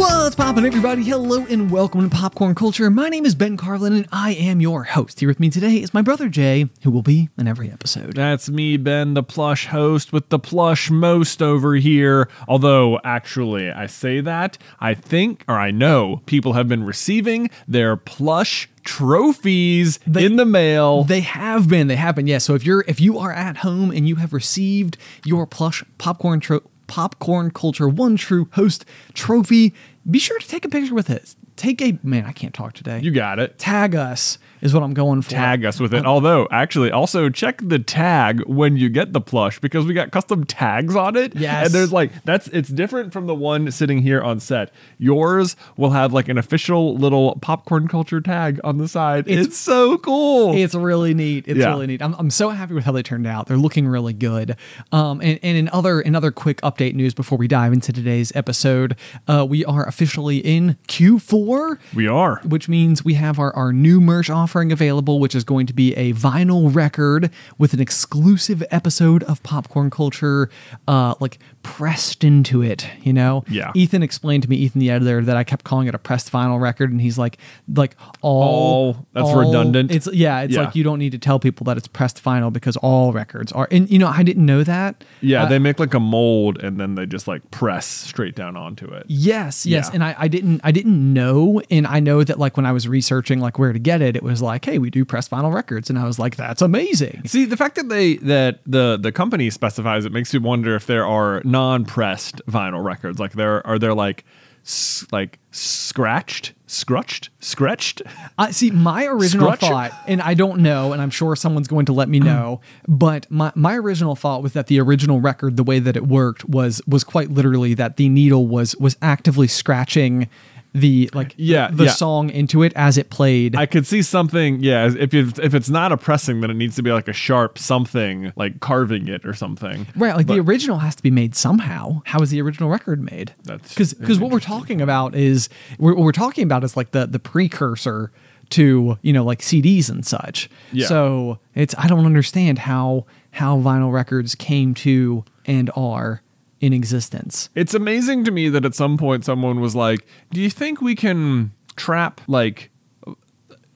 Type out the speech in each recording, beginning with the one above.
What's poppin', everybody? Hello and welcome to Popcorn Culture. My name is Ben Carlin and I am your host. Here with me today is my brother Jay, who will be in every episode. That's me, Ben, the plush host with the plush most over here. Although, actually, I say that, I think, or I know, people have been receiving their plush trophies They- in the mail. They have been, they have been. Yeah. So if you're if you are at home and you have received your plush popcorn tro- popcorn culture one true host trophy, be sure to take a picture with it. Take a man, I can't talk today. you got it. tag us is what I'm going for. Tag us with it. Although, actually, also check the tag when you get the plush because we got custom tags on it. Yes. And there's like, that's, it's different from the one sitting here on set. Yours will have like an official little popcorn culture tag on the side. It's- It's, so cool. It's really neat. It's Yeah. really neat. I'm, I'm so happy with how they turned out. They're looking really good. Um, and, and in other in other quick update news before we dive into today's episode, uh, we are officially in Q4 we are. which means we have our, our new merch offering available, which is going to be a vinyl record with an exclusive episode of Popcorn Culture, uh, like pressed into it. You know, Yeah. Ethan explained to me, Ethan the editor, that I kept calling it a pressed vinyl record, and he's like, like all, All- that's redundant. It's yeah, it's Yeah. like you don't need to tell people that it's pressed vinyl because all records are. And you know, I didn't know that. Yeah, Uh, they make like a mold and then they just like press straight down onto it. Yes, yes, Yeah. and I, I didn't I didn't know, and I know that like when I was researching like where to get it, it was like, hey, we do press vinyl records, and I was like, that's amazing. See, the fact that they that the the company specifies it makes you wonder if there are non-pressed vinyl records. Like there are there like s- like scratched, scrutched, scratched. I see my original Scrutch? thought, and I don't know, and I'm sure someone's going to let me know, but my my original thought was that the original record, the way that it worked, was was quite literally that the needle was was actively scratching the like Yeah, the yeah. song into it as it played. I could see something. Yeah, if you, if it's not a pressing, then it needs to be like a sharp something, like carving it or something. Right, like the original has to be made somehow. How is the original record made? That's because because what we're talking about is we're, what we're talking about is like the the precursor to you know like CDs and such. Yeah. So it's I don't understand how how vinyl records came to and are in existence. It's amazing to me that at some point someone was like, "Do you think we can trap like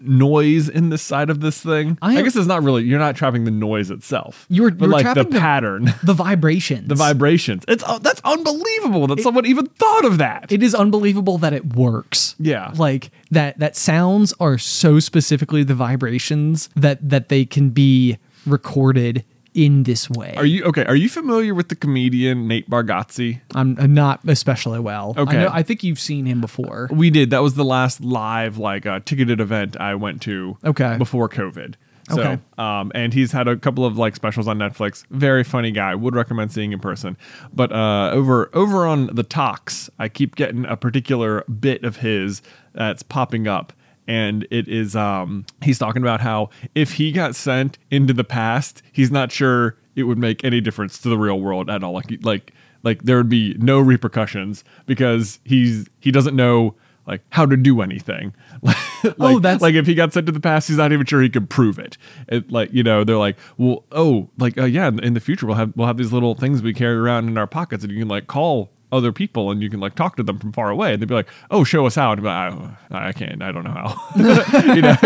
noise in this side of this thing?" I I, guess it's not really. You're not trapping the noise itself. You're, but you were like the trapping the- pattern, The vibrations. the vibrations. It's oh, that's unbelievable that someone even thought of that. It is unbelievable that it works. Yeah. Like that that sounds are so specifically the vibrations that that they can be recorded in this way. are you okay? Are you familiar with the comedian Nate Bargatze? I'm, I'm not especially well. I, Okay. know, I think you've seen him before. We did. That was the last live like uh, ticketed event I went to. Okay. Before COVID. So, Okay. um, and he's had a couple of like specials on Netflix. Very funny guy. Would recommend seeing in person. But uh, over over on the talks, I keep getting a particular bit of his that's popping up, and it is um, he's talking about how if he got sent into the past, he's not sure it would make any difference to the real world at all. Like like like there would be no repercussions because he's he doesn't know like how to do anything. like, Oh, that's- like if he got sent to the past, he's not even sure he could prove it. It like you know they're like, well, oh, like uh, yeah, in- in the future we'll have we'll have these little things we carry around in our pockets, and you can like call other people and you can like talk to them from far away and they'd be like oh show us how and like, I, I can't i don't know how. You know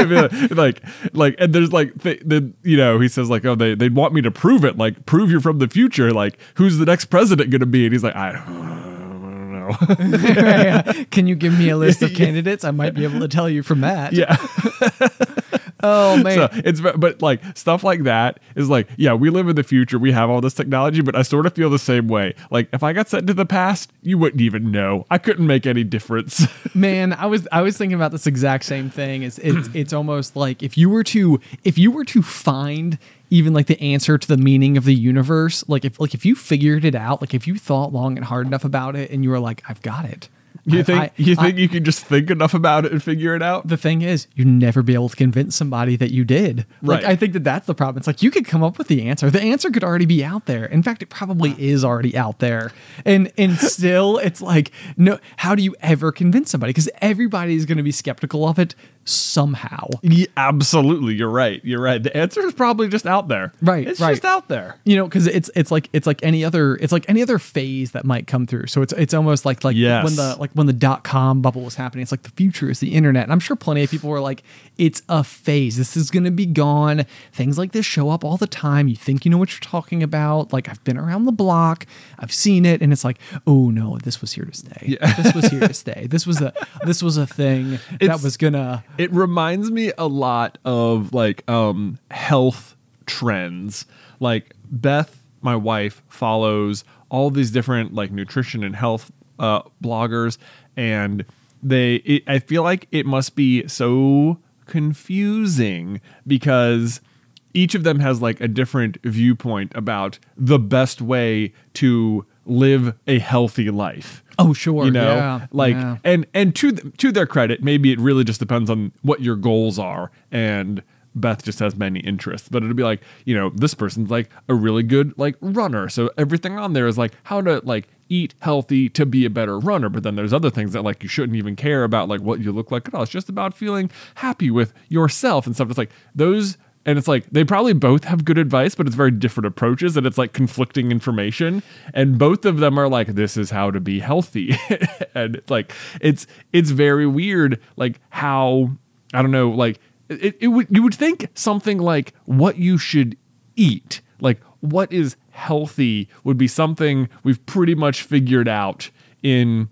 like, like and there's like th- the you know he says like oh they they'd want me to prove it like prove you're from the future like who's the next president gonna be? And he's like i don't know. Can you give me a list of candidates? I might be able to tell you from that. yeah Oh man. So it's but like stuff like that is like yeah we live in the future we have all this technology but I sort of feel the same way like if I got sent to the past you wouldn't even know I couldn't make any difference Man, I was I was thinking about this exact same thing. It's it's it's almost like if you were to if you were to find even like the answer to the meaning of the universe, like if like if you figured it out, like if you thought long and hard enough about it and you were like, I've got it. You think I- you I- think you can just think enough about it and figure it out the thing is, you'd never be able to convince somebody that you did. Like, Right. I think that that's the problem. It's like you could come up with the answer. The answer could already be out there. In fact, it probably is already out there. And and still, it's like, no. How do you ever convince somebody? Because everybody is going to be skeptical of it somehow. Yeah, absolutely you're right you're right the answer is probably just out there Right, it's right. just out there You know, because it's it's like it's like any other it's like any other phase that might come through. So it's it's almost like like Yes. when the like when the dot com bubble was happening. It's like the future is the internet. And I'm sure plenty of people were like, it's a phase. This is gonna be gone. Things like this show up all the time. You think you know what you're talking about. Like I've been around the block. I've seen it, and it's like, oh no, this was here to stay. Yeah. This was here to stay. This was a this was a thing that was gonna it reminds me a lot of like um health trends. Like beth my wife follows all these different like nutrition and health uh bloggers and they it, i feel like it must be so confusing because each of them has like a different viewpoint about the best way to live a healthy life Oh sure. you know yeah, like yeah. and and to th- to their credit maybe it really just depends on what your goals are and Beth just has many interests, but it'll be like, you know, this person's like a really good like runner. So everything on there is like how to like eat healthy to be a better runner. But then there's other things that like you shouldn't even care about like what you look like at all. It's just about feeling happy with yourself and stuff. It's like those and it's like they probably both have good advice, but it's very different approaches and it's like conflicting information. And both of them are like, this is how to be healthy. and it's like it's it's very weird, like how I don't know, like it, it would you would think something like what you should eat, like what is healthy would be something we've pretty much figured out in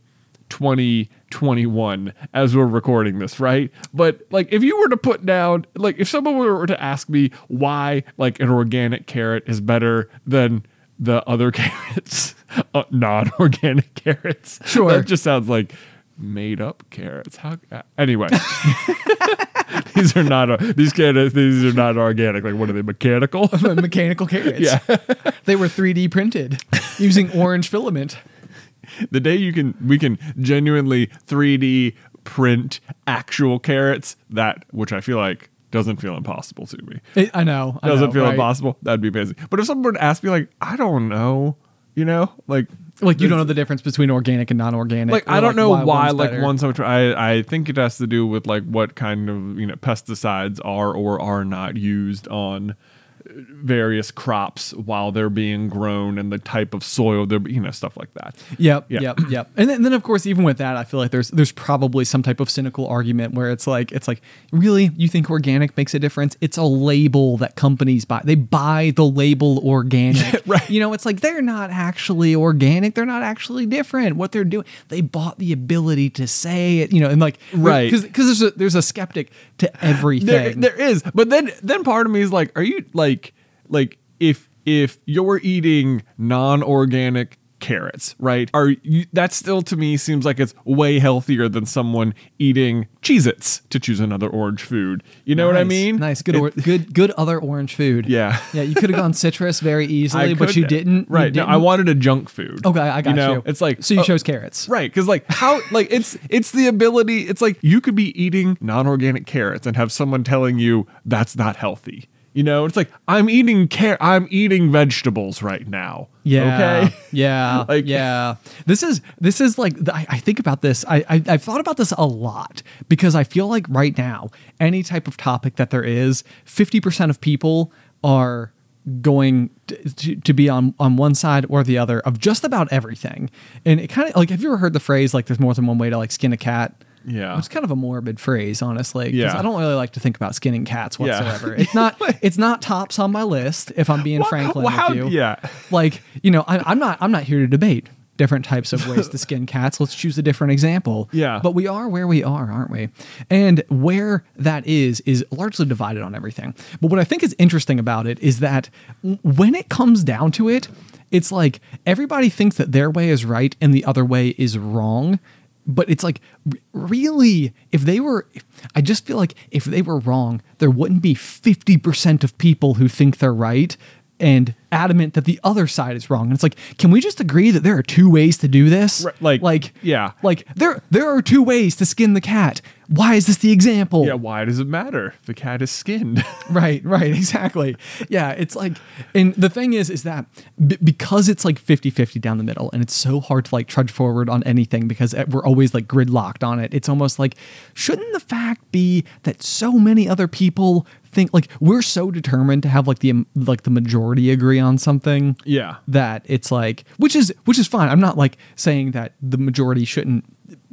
2021 as we're recording this, right? But like if you were to put down like if someone were to ask me why like an organic carrot is better than the other carrots, uh, non-organic carrots. Sure. That just sounds like made up carrots. How uh, anyway. these are not uh, these carrots these are not organic. Like what are they mechanical? mechanical carrots. Yeah. they were 3D printed using orange filament. The day you can we can genuinely 3D print actual carrots, that which I feel like doesn't feel impossible to me. It- I know. I Doesn't know, feel right? impossible. That'd be amazing. But if someone were to ask me, like, I don't know, you know, like, Like you don't know the difference between organic and non-organic. like I don't know why, one's like better. one so much. I I think it has to do with like what kind of you know pesticides are or are not used on various crops while they're being grown and the type of soil they're you know stuff like that. Yep, Yeah. yep, yep. And then, then of course, even with that, I feel like there's there's probably some type of cynical argument where it's like it's like really you think organic makes a difference? It's a label that companies buy. They buy the label organic. right. You know, it's like they're not actually organic. They're not actually different. What they're doing, they bought the ability to say it. You know, and like Right. because because there's a there's a skeptic to everything. There, there is, but then then part of me is like, are you like like if if you're eating non-organic carrots, right? Are you that still to me seems like it's way healthier than someone eating Cheez-Its to choose another orange food. You know what I mean? Nice, good, It- or, good, good other orange food. Yeah. yeah. You could have gone citrus very easily, but you didn't. You Right. No, I wanted a junk food. Okay, I got you. know, It's like so you oh, chose carrots. Right, because like how like it's it's the ability. It's like you could be eating non-organic carrots and have someone telling you that's not healthy. You know, it's like I'm eating care. I'm eating vegetables right now. Yeah. Okay. Yeah. Like- yeah. This is this is like I, I think about this. I, I I've thought about this a lot because I feel like right now any type of topic that there is, fifty percent of people are going to, to, to be on on one side or the other of just about everything. And it kind of like have you ever heard the phrase like there's more than one way to like skin a cat? Yeah. It's kind of a morbid phrase, honestly. Yeah. I don't really like to think about skinning cats whatsoever. Yeah. It's not it's not tops on my list, if I'm being Wha- Franklin wha- how- with you yeah. like you know I, i'm not i'm not here to debate different types of ways to skin cats. Let's choose a different example. Yeah. But we are where we are, aren't we? And where that is, is largely divided on everything. But what I think is interesting about it is that when it comes down to it, it's like everybody thinks that their way is right and the other way is wrong. But it's like, really, if they were, I just feel like if they were wrong, there wouldn't be 50% of people who think they're right and adamant that the other side is wrong. And it's like, can we just agree that there are two ways to do this? Right, like, like, yeah. like there there are two ways to skin the cat. Why is this the example? Yeah, why does it matter? The cat is skinned. Right, right, exactly. Yeah, it's like, and the thing is, is that b- because it's like 50 50 down the middle and it's so hard to like trudge forward on anything because we're always like gridlocked on it, it's almost like, shouldn't the fact be that so many other people think like we're so determined to have like the like the majority agree on something Yeah. that it's like which is which is fine i'm not like saying that the majority shouldn't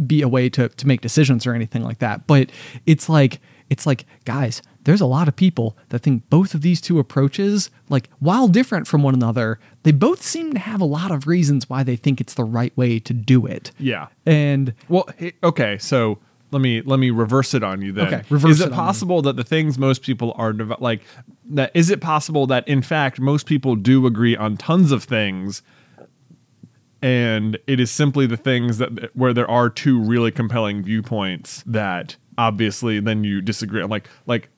be a way to to make decisions or anything like that but it's like it's like guys there's a lot of people that think both of these two approaches like while different from one another they both seem to have a lot of reasons why they think it's the right way to do it Yeah. and Well, okay, so let me let me reverse it on you then. Okay, reverse is it it possible that the things most people are like that? Is it possible that in fact most people do agree on tons of things, and it is simply the things that where there are two really compelling viewpoints that obviously then you disagree on, like like.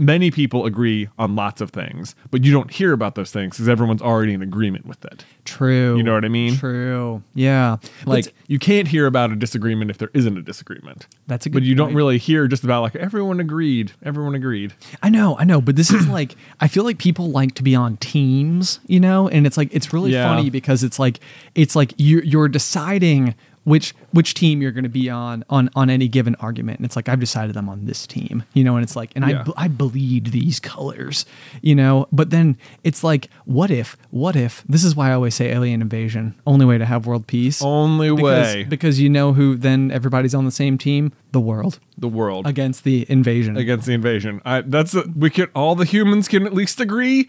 Many people agree on lots of things, but you don't hear about those things because everyone's already in agreement with it. true You know what I mean? true yeah Like But- you can't hear about a disagreement if there isn't a disagreement. That's a good. But you don't really hear just about like everyone agreed. Everyone agreed. I know, I know, but this is like I feel like people like to be on teams, you know, and it's like it's really Yeah. funny because it's like it's like you you're deciding which which team you're going to be on on on any given argument, and it's like I've decided I'm on this team, you know, and it's like and Yeah. I I bleed these colors, you know, but then it's like what if what if this is why I always say alien invasion only way to have world peace Only because, way because you know who then everybody's on the same team the world the world against the invasion against the invasion. I, that's a, we can all the humans can at least agree.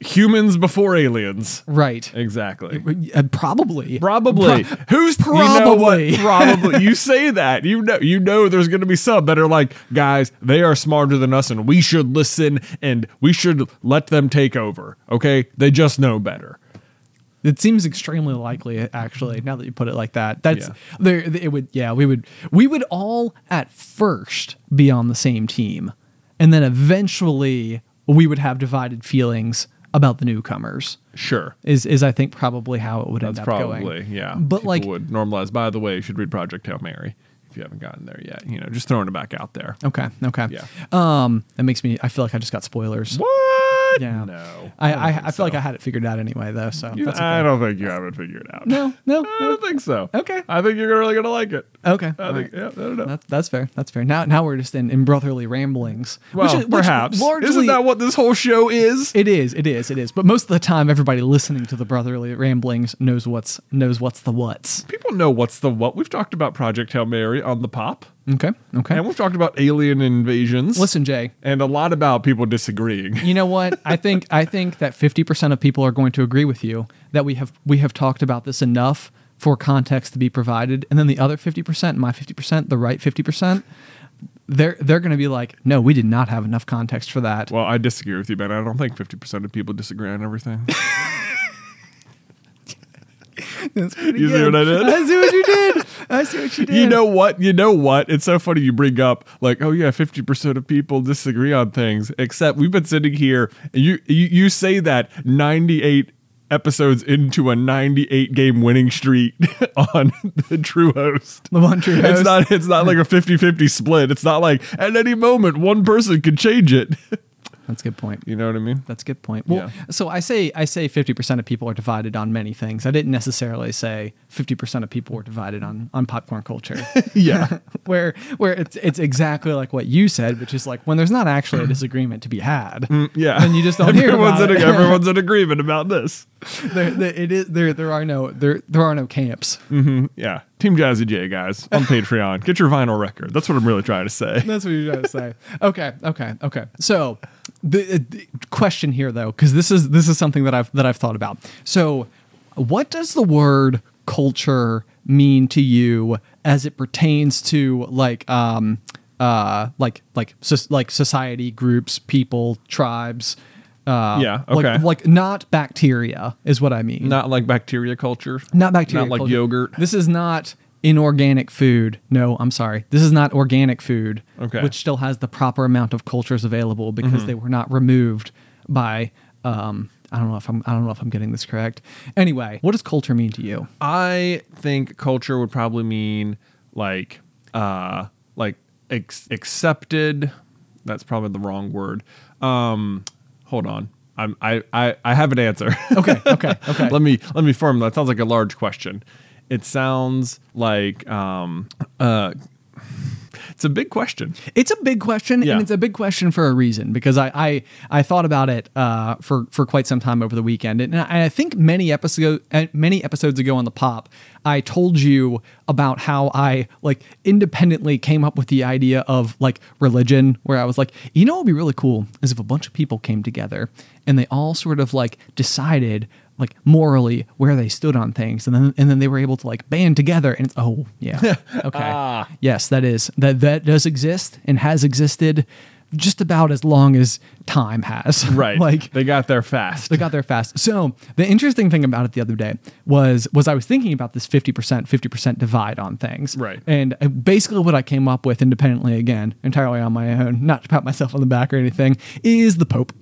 Humans before aliens. right Exactly. Uh, probably. Probably. Pro- Who's you know? Probably. You say that. You know you know there's gonna be some that are like, guys, they are smarter than us and we should listen and we should let them take over. Okay? They just know better. It seems extremely likely, actually. Now that you put it like that, that's Yeah. there. It would, yeah, we would, we would all at first be on the same team, and then eventually we would have divided feelings about the newcomers. Sure. Is is I think probably how it would That's end up probably going. yeah. But People like, would normalize. By the way, you should read Project Hail Mary if you haven't gotten there yet. You know, just throwing it back out there. okay, okay, Yeah. Um, that makes me. I feel like I just got spoilers. What? Yeah. No. I don't I, I feel like. I had it figured out anyway, though. So You- okay. I don't think you have it figured out. No, no, I no. don't think so. Okay. I think you're really gonna like it. Okay. I think. Yeah. I don't know. That's that's fair. That's fair. Now now we're just in, in brotherly ramblings. well, which is, which perhaps. largely Isn't that what this whole show is? it is? It is. It is. But most of the time, everybody listening to the brotherly ramblings knows what's knows what's the what's. People know what's the what. We've talked about Project Hail Mary on the pop, Okay. Okay. and we've talked about alien invasions. Listen, Jay. and a lot about people disagreeing. You know what? I think I think that fifty percent of people are going to agree with you that we have we have talked about this enough for context to be provided, and then the other fifty percent, my fifty percent, the right fifty percent, they're they're going to be like, no, we did not have enough context for that. Well, I disagree with you, Ben. I don't think 50% of people disagree on everything. That's pretty You see what I did? I see what you did. I see what you did. you know what? You know what? It's so funny you bring up like, oh yeah, 50% of people disagree on things, except we've been sitting here and you you, you say that 98 episodes into a 98 game winning streak on the true host. the one true host. It's not it's not like a 50-50 split. It's not like at any moment one person could change it. That's a good point. you know what I mean? That's a good point. Well, Yeah. so I say I say fifty percent of people are divided on many things. I didn't necessarily say fifty percent of people were divided on on popcorn culture. Yeah. where where it's it's exactly like what you said, which is like when there's not actually a disagreement to be had. Mm, yeah. Then you just don't hear everyone's about in it. everyone's in agreement about this. there, there, it is there there are no there there are no camps. Mm-hmm. Yeah. Team Jazzy J guys on Patreon. Get your vinyl record. That's what I'm really trying to say. That's what you're trying to say. Okay, okay, okay. So the, the question here, though, because this is this is something that I've that I've thought about. So, what does the word culture mean to you as it pertains to like um uh like like so, like society groups people tribes uh Yeah, like, okay. like not bacteria is what i mean Not like bacteria culture. not bacteria Not like culture. yogurt. this is not inorganic food no i'm sorry this is not organic food Okay. which still has the proper amount of cultures available because Mm-hmm. they were not removed by um i don't know if i'm i don't know if i'm getting this correct anyway what does culture mean to you I think culture would probably mean like uh like ex- accepted. That's probably the wrong word. Um hold on. I'm I I, I have an answer. okay okay okay let me let me form that. Sounds like a large question. It sounds like um uh it's a big question. It's a big question, Yeah. and it's a big question for a reason because I I, I thought about it uh, for for quite some time over the weekend, and I, I think many episode uh, many episodes ago on the pop, I told you about how I like independently came up with the idea of like religion, where I was like, you know, what would be really cool is if a bunch of people came together and they all sort of like decided like morally where they stood on things and then and then they were able to like band together and it's oh yeah okay ah. yes that is that that does exist and has existed just about as long as time has Right. like they got there fast. they got there fast. So the interesting thing about it the other day was was I was thinking about this fifty percent, fifty percent divide on things. Right. And uh, basically what I came up with independently, again, entirely on my own, not to pat myself on the back or anything, is the Pope.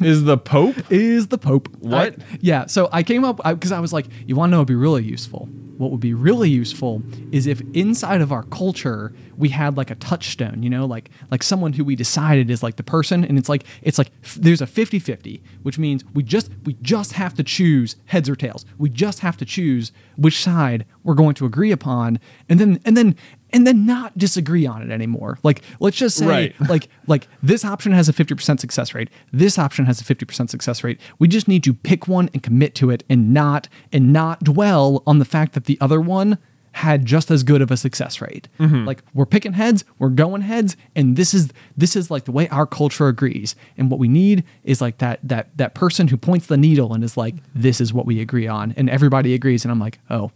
Is the Pope? Is the Pope. What? I- yeah. So I came up because I, was like, you want to know what would be really useful? What would be really useful is if inside of our culture we had like a touchstone, you know, like like someone who we decided is like the person, and it's like it's like f- there's a 50-50, which means we just we just have to choose heads or tails. We just have to choose which side we're going to agree upon, and then and then and then not disagree on it anymore. Like let's just say Right. like like this option has a 50% success rate. This option has a 50% success rate. We just need to pick one and commit to it and not and not dwell on the fact that the other one had just as good of a success rate. Mm-hmm. Like we're picking heads we're going heads and this is this is like the way our culture agrees. And what we need is like that that that person who points the needle and is like this is what we agree on. And everybody agrees and i'm like oh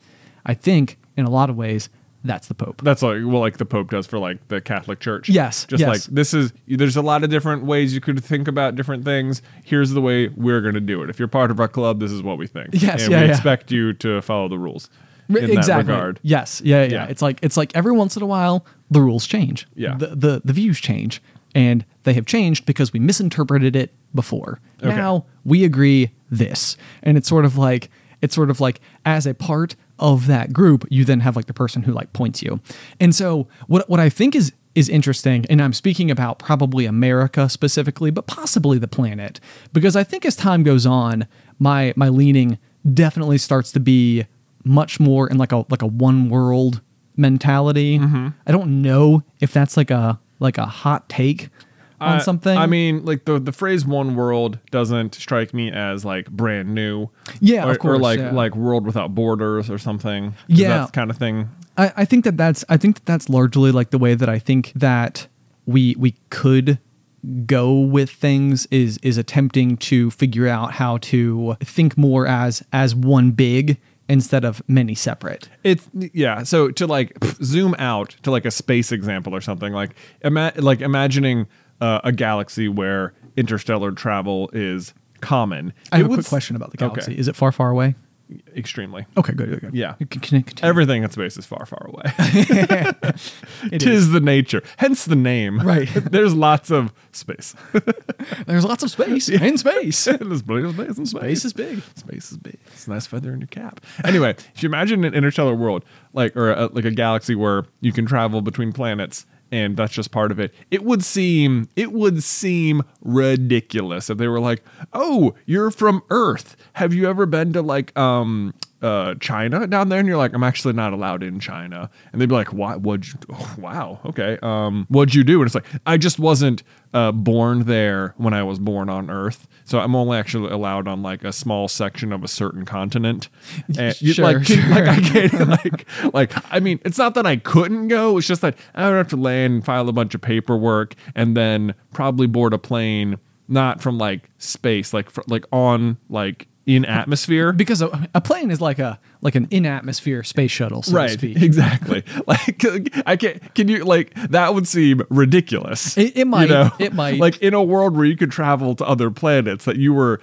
i think in a lot of ways that's the pope That's like well, like the Pope does for like the Catholic Church. Yes, just yes. like this is. There's a lot of different ways you could think about different things. Here's the way we're going to do it. If you're part of our club, this is what we think. Yes, and yeah, we yeah. expect you to follow the rules. In that exactly. regard. Yes. Yeah, yeah. Yeah. It's like it's like every once in a while the rules change. Yeah. The the, the views change. And they have changed because we misinterpreted it before. Okay. Now we agree this. And it's sort of like it's sort of like as a part of that group, you then have like the person who like points you. And so what what I think is is interesting, and I'm speaking about probably America specifically, but possibly the planet, because I think as time goes on, my my leaning definitely starts to be much more in like a like a one world mentality. Mm-hmm. I don't know if that's like a like a hot take on Uh, something. I mean, like the the phrase "one world" doesn't strike me as like brand new. Yeah, or, of course, or like yeah. like world without borders or something. Yeah. kind of thing. I, I think that that's I think that that's largely like the way that I think that we we could go with things is is attempting to figure out how to think more as as one big instead of many separate. It's yeah. So to like zoom out to like a space example or something like ima- like imagining uh, a galaxy where interstellar travel is common. I have It a quick question about the Okay. galaxy. Is it far far away? Extremely. Okay, good, good, good. Yeah. Can, can continue? Everything in space is far, far away. It Tis the nature, hence the name. Right. There's lots of space. There's lots of space in space. There's plenty of space in space. Space is big. Space is big. It's a nice feather in your cap. Anyway, if you imagine an interstellar world, like or a, like a galaxy where you can travel between planets, and that's just part of it. It would seem it would seem ridiculous if they were like, "Oh, you're from Earth. Have you ever been to like um uh China down there?" And you're like, "I'm actually not allowed in China." And they'd be like, "Why? What'd you? Oh, wow, okay. Um, what'd you do?" And it's like, I just wasn't uh, born there when I was born on Earth, so I'm only actually allowed on like a small section of a certain continent. And you- Sure, like, sure. like I can't, like, like I mean, it's not that I couldn't go. It's just that I would have to land, and file a bunch of paperwork, and then probably board a plane not from like space, like fr- like on like in atmosphere. because a, a plane is like a like an in atmosphere space shuttle, so to right. speak. Exactly. like I can't. Can you like that would seem ridiculous? It- it might, You know? it might. Like in a world where you could travel to other planets, that you were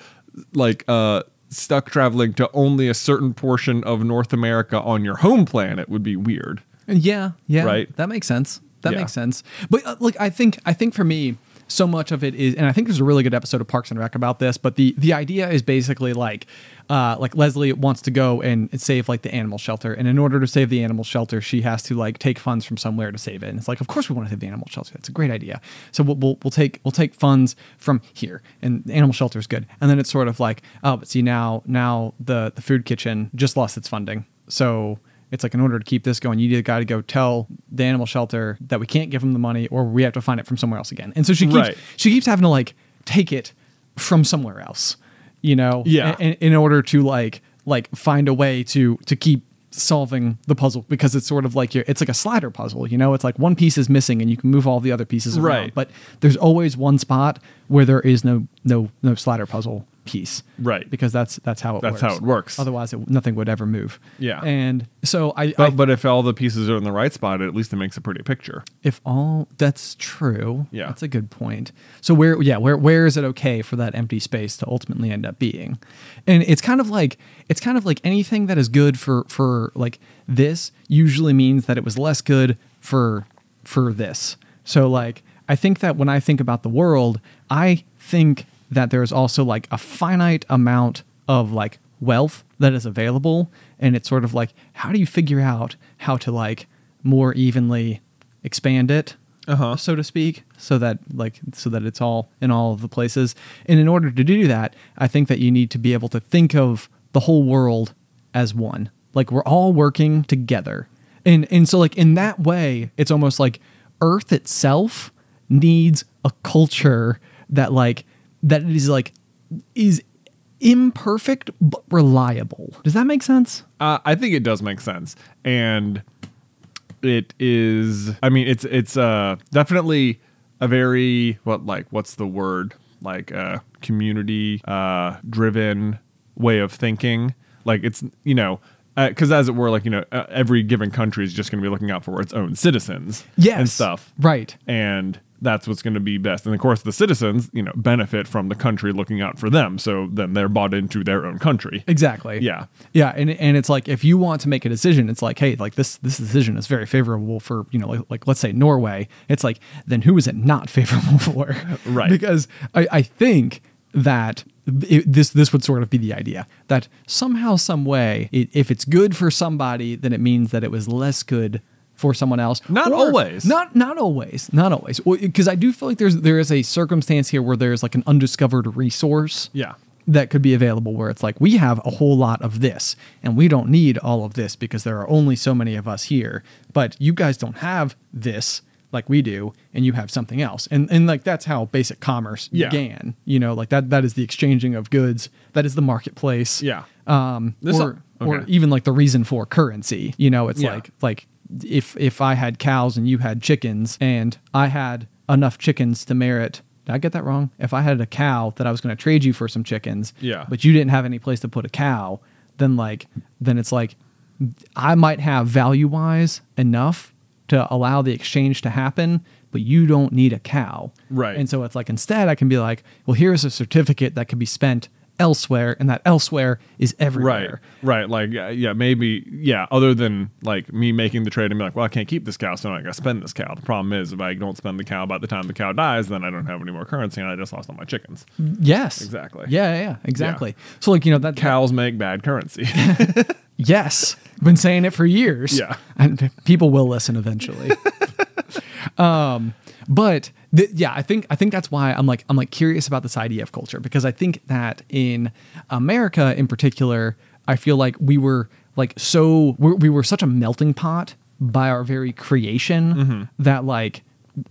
like uh stuck traveling to only a certain portion of North America on your home planet would be weird. Yeah, yeah, Right. That makes sense. That Yeah. makes sense. But uh, like, I think, I think for me, so much of it is, and I think there's a really good episode of Parks and Rec about this. But the the idea is basically like, uh, like Leslie wants to go and save like the animal shelter, and in order to save the animal shelter, she has to like take funds from somewhere to save it. And it's like, of course we want to save the animal shelter. That's a great idea. So we'll we'll, we'll take we'll take funds from here, and the animal shelter is good. And then it's sort of like, oh, but see now now the the food kitchen just lost its funding, so it's like in order to keep this going, you either got to go tell the animal shelter that we can't give them the money, or we have to find it from somewhere else again. And so she keeps Right. she keeps having to like take it from somewhere else, you know, Yeah. in, in order to like like find a way to to keep solving the puzzle because it's sort of like you're, it's like a slider puzzle, you know. It's like one piece is missing and you can move all the other pieces around, Right. but there's always one spot where there is no no no slider puzzle piece, Right. Because that's that's how it That's works. how it works. Otherwise, it, nothing would ever move. Yeah. and so I, I But but if all the pieces are in the right spot, at least it makes a pretty picture. if all that's true, Yeah. that's a good point. So where, yeah, where where is it okay for that empty space to ultimately end up being? And it's kind of like it's kind of like anything that is good for for like this usually means that it was less good for for this. So like I think that when I think about the world, I think that there's also like a finite amount of like wealth that is available. And it's sort of like how do you figure out how to like more evenly expand it Uh-huh. so to speak so that like so that it's all in all of the places? And in order to do that i think that you need to be able to think of the whole world as one. Like we're all working together. And and so like in that way it's almost like earth itself needs a culture that like that is like is imperfect but reliable. Does that make sense? Uh, I think it does make sense, and it is. I mean, it's it's uh definitely a very what like what's the word? Like uh community uh driven way of thinking. Like it's you know because as it were like you know uh, every given country is just going to be looking out for its own citizens yes. and stuff. Right. And that's what's going to be best. And of course, the citizens, you know, benefit from the country looking out for them. So then they're bought into their own country. Exactly. Yeah. Yeah, and and it's like if you want to make a decision, it's like, hey, like this this decision is very favorable for you know like, like let's say Norway. It's like then who is it not favorable for? Right. Because I I think that it, this this would sort of be the idea that somehow some way it, if it's good for somebody then it means that it was less good for someone else Not Or- always. not not always not always because i do feel like there's there is a circumstance here where there's like an undiscovered resource Yeah. that could be available where it's like we have a whole lot of this and we don't need all of this because there are only so many of us here but you guys don't have this like we do and you have something else and and like that's how basic commerce Yeah. began you know like that that is the exchanging of goods that is the marketplace Yeah. um This- or or okay. even like the reason for currency you know it's Yeah. like like if if i had cows and you had chickens and i had enough chickens to merit did i get that wrong if i had a cow that i was going to trade you for some chickens Yeah. but you didn't have any place to put a cow then like then it's like i might have value wise enough to allow the exchange to happen but you don't need a cow Right. and so it's like instead i can be like well here's a certificate that can be spent elsewhere and that elsewhere is everywhere Right. Right. Like, yeah, yeah, maybe, yeah, other than like me making the trade and be like, well, I can't keep this cow, so I got to spend this cow. The problem is, if I don't spend the cow by the time the cow dies, then I don't have any more currency and I just lost all my chickens. Yes. Exactly. Yeah, yeah, yeah, exactly. So like, you know, that Cows make bad currency. yes. Been saying it for years. Yeah. And people will listen eventually. um but th- yeah, I think I think that's why I'm like I'm like curious about this idea of culture because I think that in America in particular, I feel like we were like so we're, we were such a melting pot by our very creation mm-hmm. that like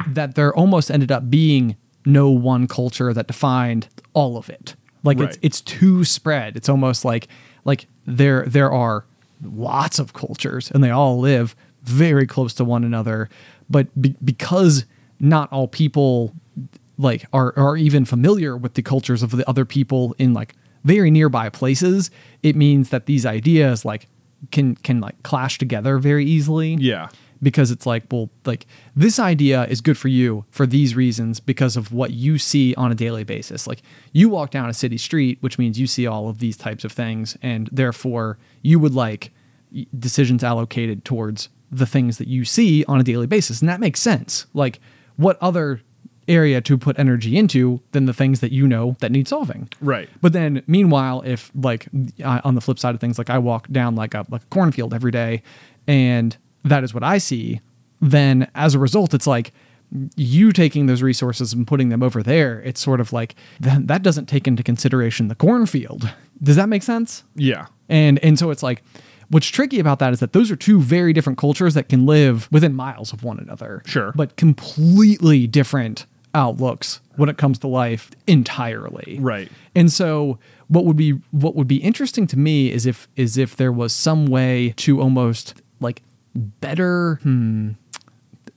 that there almost ended up being no one culture that defined all of it. Like it's it's too spread. It's almost like like there there are lots of cultures and they all live very close to one another, but be- because not all people like are are even familiar with the cultures of the other people in like very nearby places, it means that these ideas like can can like clash together very easily. Yeah. Because it's like, well, like this idea is good for you for these reasons because of what you see on a daily basis. Like you walk down a city street, which means you see all of these types of things, and therefore you would like decisions allocated towards the things that you see on a daily basis. And that makes sense. Like what other area to put energy into than the things that you know that need solving. Right. But then, meanwhile, if like uh, on the flip side of things, like I walk down like a like a cornfield every day, and that is what I see, then as a result, it's like you taking those resources and putting them over there. It's sort of like that doesn't take into consideration the cornfield. Does that make sense? Yeah. And and so it's like what's tricky about that is that those are two very different cultures that can live within miles of one another. Sure. But completely different outlooks when it comes to life entirely. Right. And so what would be what would be interesting to me is if is if there was some way to almost like better hmm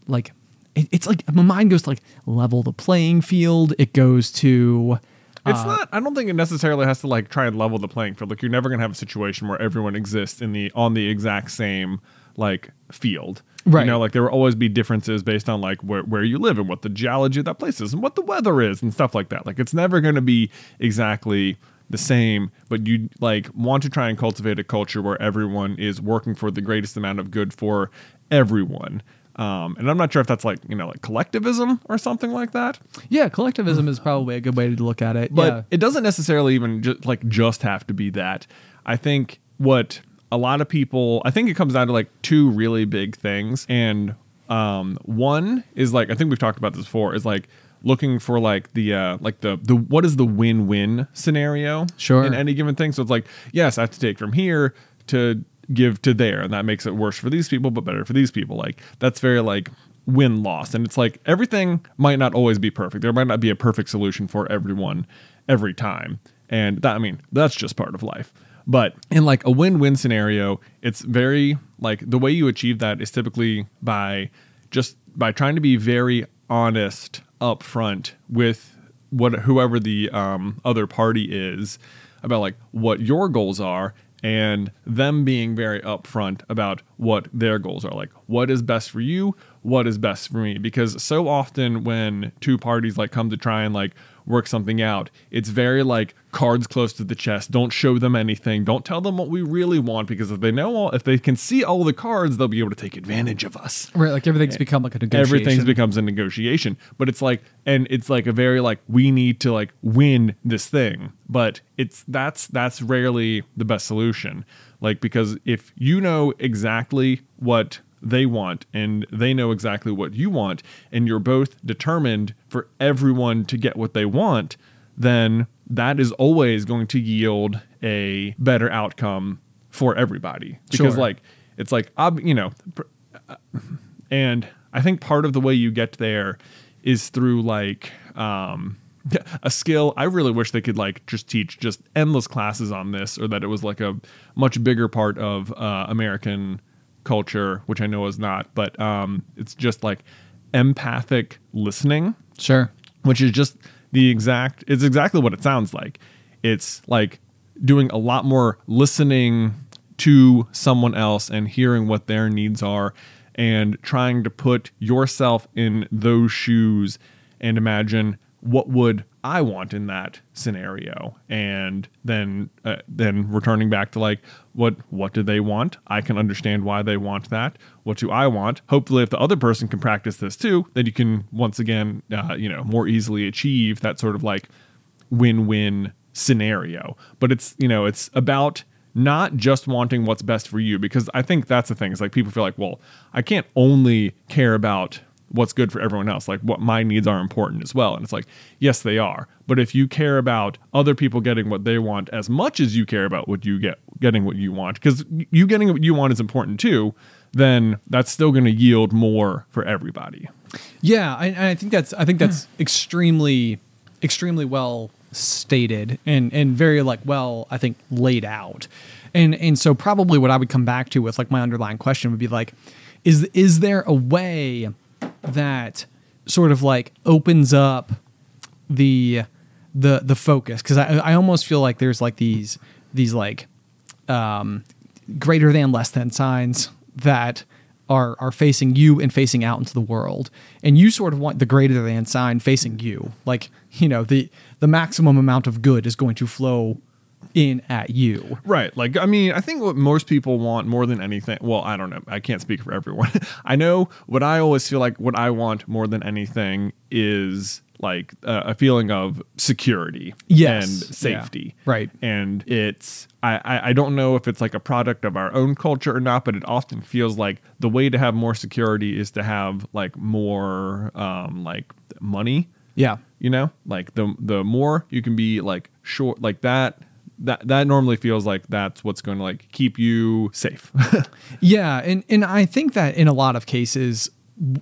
like it, it's like my mind goes to like level the playing field. It goes to It's uh, not. I don't think it necessarily has to like try and level the playing field. Like you're never gonna have a situation where everyone exists in the on the exact same like field. Right. You know, like there will always be differences based on like where, where you live and what the geology of that place is and what the weather is and stuff like that. Like it's never gonna be exactly the same, but you like want to try and cultivate a culture where everyone is working for the greatest amount of good for everyone. Um, and I'm not sure if that's like you know like collectivism or something like that. yeah, collectivism is probably a good way to look at it. But yeah. it doesn't necessarily even just like just have to be that. I think what a lot of people I think it comes down to like two really big things. And um one is like I think we've talked about this before, is like looking for like the uh like the the what is the win-win scenario Sure. in any given thing. So it's like, yes, I have to take from here to give to there, and that makes it worse for these people, but better for these people. Like that's very like win loss. And it's like everything might not always be perfect. There might not be a perfect solution for everyone every time. And that I mean, that's just part of life. But in like a win-win scenario, it's very like the way you achieve that is typically by just by trying to be very honest up front with what whoever the um, other party is about like what your goals are and them being very upfront about what their goals are. Like what is best for you? What is best for me? Because so often when two parties like come to try and like work something out. It's very like cards close to the chest. Don't show them anything. Don't tell them what we really want because if they know all if they can see all the cards they'll be able to take advantage of us. Right, like everything's become like a negotiation. everything's becomes a negotiation. But it's like and it's like a very like we need to like win this thing. But it's that's that's rarely the best solution. Like because if you know exactly what they want and they know exactly what you want and you're both determined for everyone to get what they want then that is always going to yield a better outcome for everybody because Sure. like it's like you know and I think part of the way you get there is through like um, a skill. I really wish they could like just teach just endless classes on this, or that it was like a much bigger part of uh, American culture, which I know is not. But um, it's just like empathic listening Sure. which is just the exact it's exactly what it sounds like it's like doing a lot more listening to someone else and hearing what their needs are and trying to put yourself in those shoes and imagine what would I want in that scenario. And then uh, then returning back to like what what do they want? I can understand why they want that. What do I want? Hopefully if the other person can practice this too then you can once again uh, you know more easily achieve that sort of like win-win scenario. But it's you know it's about not just wanting what's best for you because i think that's the thing. Is like people feel like well i can't only care about what's good for everyone else like what my needs are important as well. And it's like yes they are. But if you care about other people getting what they want as much as you care about what you get getting what you want because you getting what you want is important too then that's still going to yield more for everybody. Yeah, I, and I think that's I think that's extremely extremely well stated and and very like well I think laid out. And and so probably what I would come back to with like my underlying question would be like is is there a way that sort of like opens up the the the focus. Because I I almost feel like there's like these these like um, greater than less than signs that are are facing you and facing out into the world. And you sort of want the greater than sign facing you. Like you know the the maximum amount of good is going to flow in at you Right. Like, I mean, I think what most people want more than anything, well, I don't know. I can't speak for everyone. I know what I always feel like what I want more than anything is like uh, a feeling of security Yes. and Yeah. safety. Right. And it's, I, I, I don't know if it's like a product of our own culture or not, but it often feels like the way to have more security is to have like more um, like money yeah you know like the the more you can be like short like that that that normally feels like that's what's going to like keep you safe Yeah, and and I think that in a lot of cases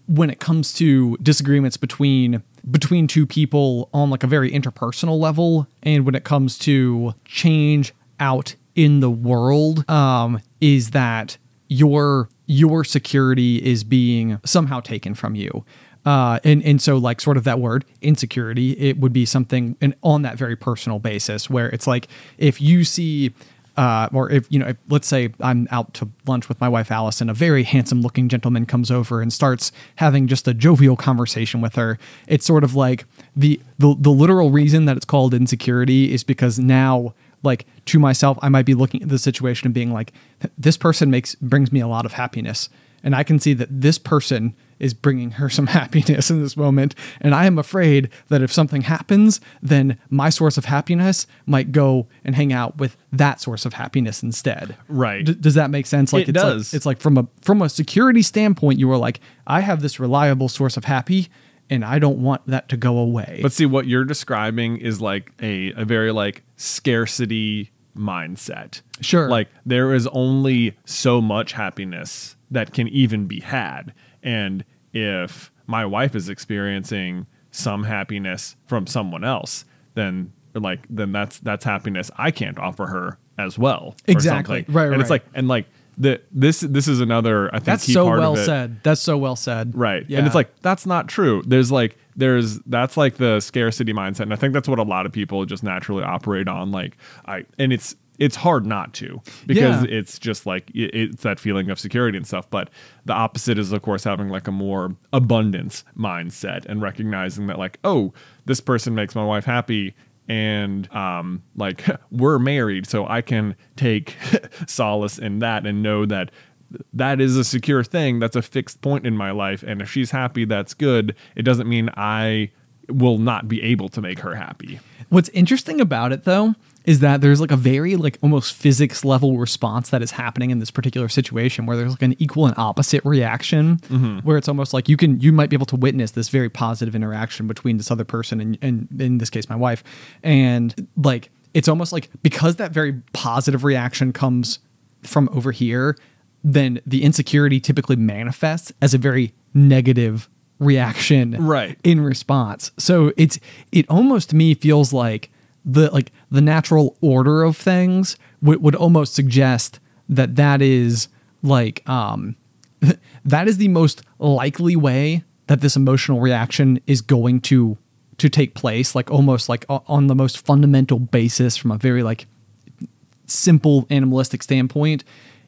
when it comes to disagreements between between two people on like a very interpersonal level and when it comes to change out in the world um is that your your security is being somehow taken from you. Uh, and and so like sort of that word insecurity, it would be something and on that very personal basis where it's like if you see uh, or if you know, if, let's say I'm out to lunch with my wife Alice, and a very handsome-looking gentleman comes over and starts having just a jovial conversation with her. It's sort of like the the, the literal reason that it's called insecurity is because now, like to myself, I might be looking at the situation and being like, this person makes brings me a lot of happiness, and I can see that this person is bringing her some happiness in this moment. And I am afraid that if something happens, then my source of happiness might go and hang out with that source of happiness instead. Right. D- does that make sense? Like It it's does. Like, it's like from a from a security standpoint, you are like, I have this reliable source of happy, and I don't want that to go away. but see what you're describing is like a a very like scarcity mindset Sure. like there is only so much happiness that can even be had and if my wife is experiencing some happiness from someone else then like then that's that's happiness i can't offer her as well Exactly. something. Right, and right, it's like and like the this this is another i think That's key so part well of it. said. That's so well said. Right. Yeah. And it's like that's not true. There's like there's that's like the scarcity mindset and I think that's what a lot of people just naturally operate on like I and it's it's hard not to because Yeah. it's just like it, it's that feeling of security and stuff but the opposite is of course having like a more abundance mindset and recognizing that like oh this person makes my wife happy and um like we're married so I can take solace in that and know that that is a secure thing. That's a fixed point in my life. And if she's happy, that's good. It doesn't mean I will not be able to make her happy. What's interesting about it though is that there's like a very like almost physics level response that is happening in this particular situation where there's like an equal and opposite reaction mm-hmm. where it's almost like you can you might be able to witness this very positive interaction between this other person and, and in this case my wife and like it's almost like because that very positive reaction comes from over here then the insecurity typically manifests as a very negative reaction Right. in response. So it's it almost to me feels like the like the natural order of things would would almost suggest that that is like um that is the most likely way that this emotional reaction is going to to take place like almost like on the most fundamental basis from a very like simple animalistic standpoint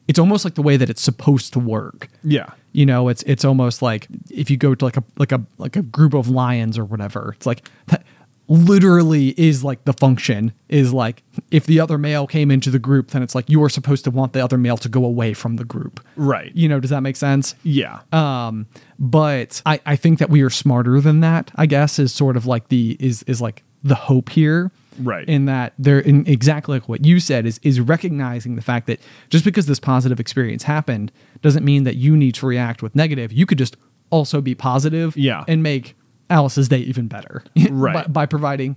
it's almost like the way that it's supposed to work Yeah. you know it's it's almost like if you go to like a like a like a group of lions or whatever it's like that literally is like the function is like if the other male came into the group then it's like you are supposed to want the other male to go away from the group Right. you know does that make sense Yeah. um but i i think that we are smarter than that i guess is sort of like the is is like the hope here Right. in that they're in exactly like what you said is is recognizing the fact that just because this positive experience happened doesn't mean that you need to react with negative you could just also be positive Yeah. and make alice's day even better Right. by, by providing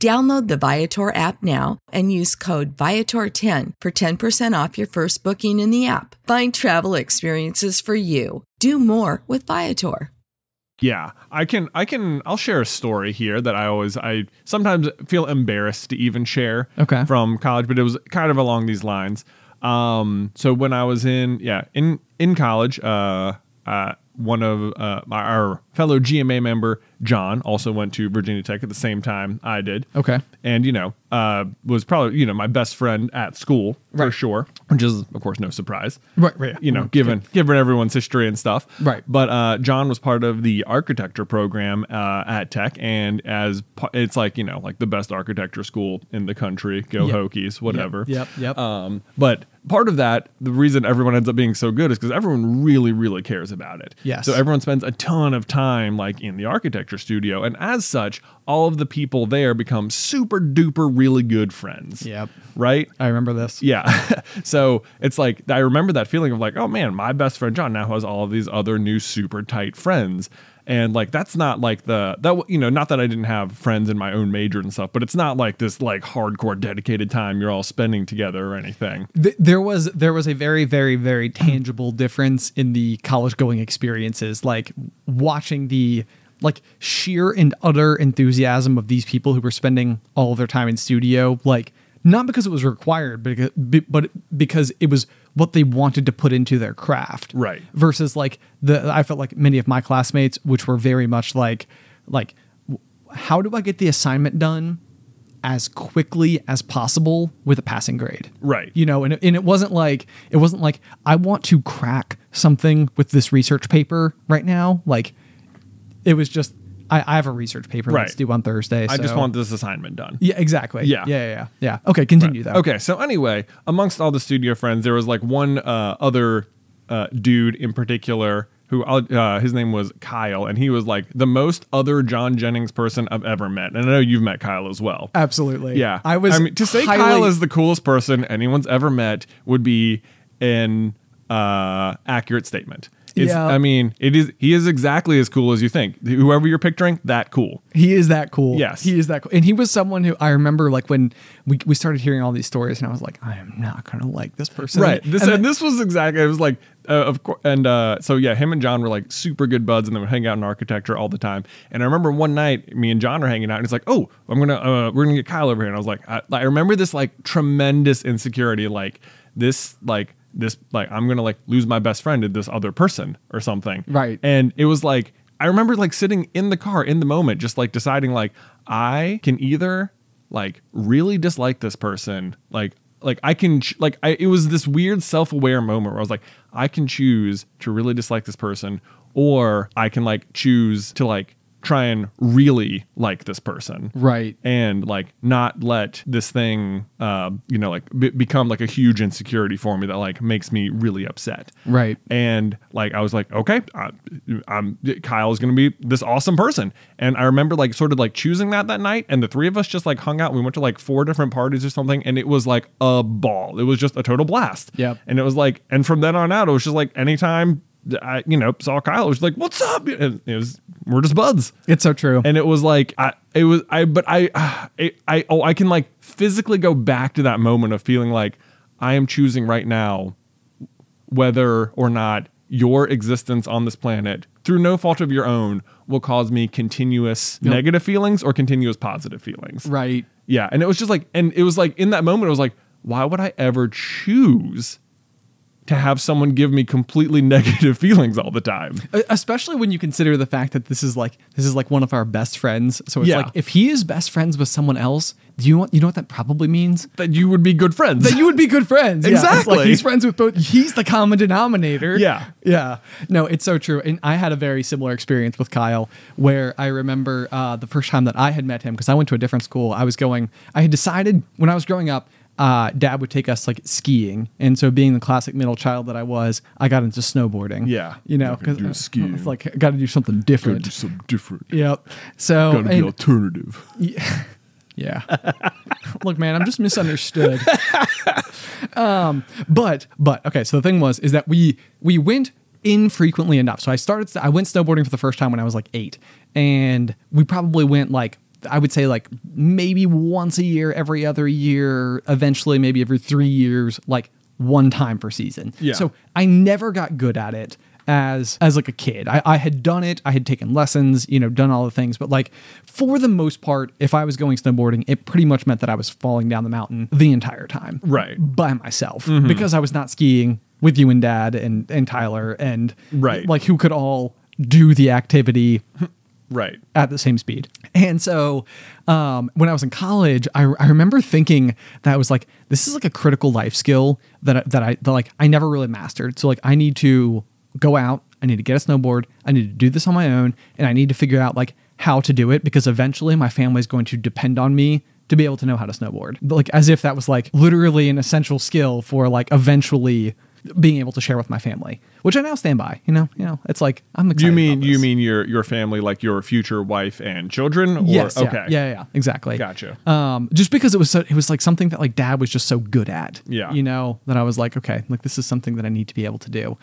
Download the Viator app now and use code Viator10 for 10% off your first booking in the app. Find travel experiences for you. Do more with Viator. Yeah, I can I can I'll share a story here that I always I sometimes feel embarrassed to even share Okay. from college, but it was kind of along these lines. Um so when I was in yeah, in in college, uh uh one of uh, my, our fellow GMA member John also went to Virginia Tech at the same time I did. Okay. and you know uh, was probably you know my best friend at school for Right. sure, which is of course no surprise. Right, right. You know, Mm, given given everyone's history and stuff. Right. But uh, John was part of the architecture program uh, at Tech, and as it's like you know like the best architecture school in the country. Go Yep. Hokies, whatever. Yep, yep. Um, but part of that, the reason everyone ends up being so good is because everyone really, really cares about it. Yes. So everyone spends a ton of time like in the architecture studio, and as such, all of the people there become super duper really good friends. Yep. Right? I remember this. Yeah. so it's like I remember that feeling of like, oh man, my best friend John now has all of these other new super tight friends. And like that's not like the that you know not that I didn't have friends in my own major and stuff, but it's not like this like hardcore dedicated time you're all spending together or anything. Th- there was there was a very very very tangible difference in the college going experiences like watching the like sheer and utter enthusiasm of these people who were spending all of their time in studio like not because it was required but because, but because it was what they wanted to put into their craft Right. versus like the i felt like many of my classmates which were very much like like how do i get the assignment done as quickly as possible with a passing grade Right. you know and it, and it wasn't like it wasn't like i want to crack something with this research paper right now like it was just i, I have a research paper Right. that's due on thursday I just want this assignment done. yeah exactly Yeah. yeah yeah yeah, yeah. okay continue though Okay, so anyway, amongst all the studio friends, there was like one uh, other uh, dude in particular who I'll- uh, his name was Kyle, and he was like the most other John Jennings person I've ever met. And I know you've met Kyle as well. absolutely Yeah, i was I mean, to say highly- Kyle is the coolest person anyone's ever met would be an uh, accurate statement. It's, Yeah. I mean, it is. He is exactly as cool as you think. Whoever you're picturing, that cool. He is that cool. Yes. He is that cool. And he was someone who I remember like when we, we started hearing all these stories and I was like, I am not gonna like this person. Right. This and and, then- this was exactly. It was like, uh, of course, and uh, so yeah, him and John were like super good buds, and they would hang out in architecture all the time. And I remember one night, me and John are hanging out, and he's like, "Oh, I'm gonna, uh, we're gonna get Kyle over here." And I was like, I, I remember this like tremendous insecurity, like this, like this, like I'm gonna like lose my best friend to this other person or something. Right. And it was like, I remember like sitting in the car in the moment, just like deciding like I can either like really dislike this person, like like I can ch- like I it was this weird self-aware moment where I was like I can choose to really dislike this person or I can like choose to like try and really like this person Right. and like not let this thing uh, you know like be- become like a huge insecurity for me that like makes me really upset Right. and like I was like, okay, I, I'm Kyle is going to be this awesome person. And I remember like sort of like choosing that that night, and the three of us just like hung out. We went to like four different parties or something, and it was like a ball. It was just a total blast. yeah And it was like, and from then on out, it was just like anytime I you know saw Kyle, it was like, what's up? And it was we're just buds It's so true. and it was like I it was I but I I, I oh I can like physically go back to that moment of feeling like I am choosing right now whether or not your existence on this planet through no fault of your own will cause me continuous Yep. negative feelings or continuous positive feelings. right. Yeah, and it was just like and it was like in that moment it was like why would I ever choose to have someone give me completely negative feelings all the time? Especially when you consider the fact that this is like this is like one of our best friends. So it's Yeah. like if he is best friends with someone else, do you want you know what that probably means? That you would be good friends. that you would be good friends. Yeah, Exactly. like he's friends with both. He's the common denominator. Yeah. Yeah. No, it's so true. And I had a very similar experience with Kyle where I remember uh, the first time that I had met him because I went to a different school. I was going, I had decided when I was growing up, uh, dad would take us like skiing. And so being the classic middle child that I was, I got into snowboarding. Yeah. You know, because skiing. it's like, got to do something different. Gotta do something different. Yep. So, and- alternative. yeah. Look, man, I'm just misunderstood. um, but but okay. So the thing was is that we we went infrequently enough. So I started. I went snowboarding for the first time when I was like eight, and we probably went like. I would say like maybe once a year, every other year, eventually maybe every three years, like one time per season. Yeah. So I never got good at it as as like a kid. I, I had done it, I had taken lessons, you know, done all the things, but like for the most part, if I was going snowboarding, it pretty much meant that I was falling down the mountain the entire time. Right. By myself. Mm-hmm. Because I was not skiing with you and dad and and Tyler and Right. like who could all do the activity Right. at the same speed. And so um, when I was in college, I, I remember thinking that I was like, this is like a critical life skill that, I- that I that like I never really mastered. So like I need to go out, I need to get a snowboard, I need to do this on my own, and I need to figure out like how to do it because eventually my family is going to depend on me to be able to know how to snowboard. Like as if that was like literally an essential skill for like eventually being able to share with my family, which I now stand by. You know, you know, it's like I'm excited. you mean you mean your your family like your future wife and children? Or, Yes. yeah, Okay. Yeah. Yeah. Exactly. Gotcha. Um, just because it was so, it was like something that like dad was just so good at. Yeah. You know that I was like, okay, like this is something that I need to be able to do.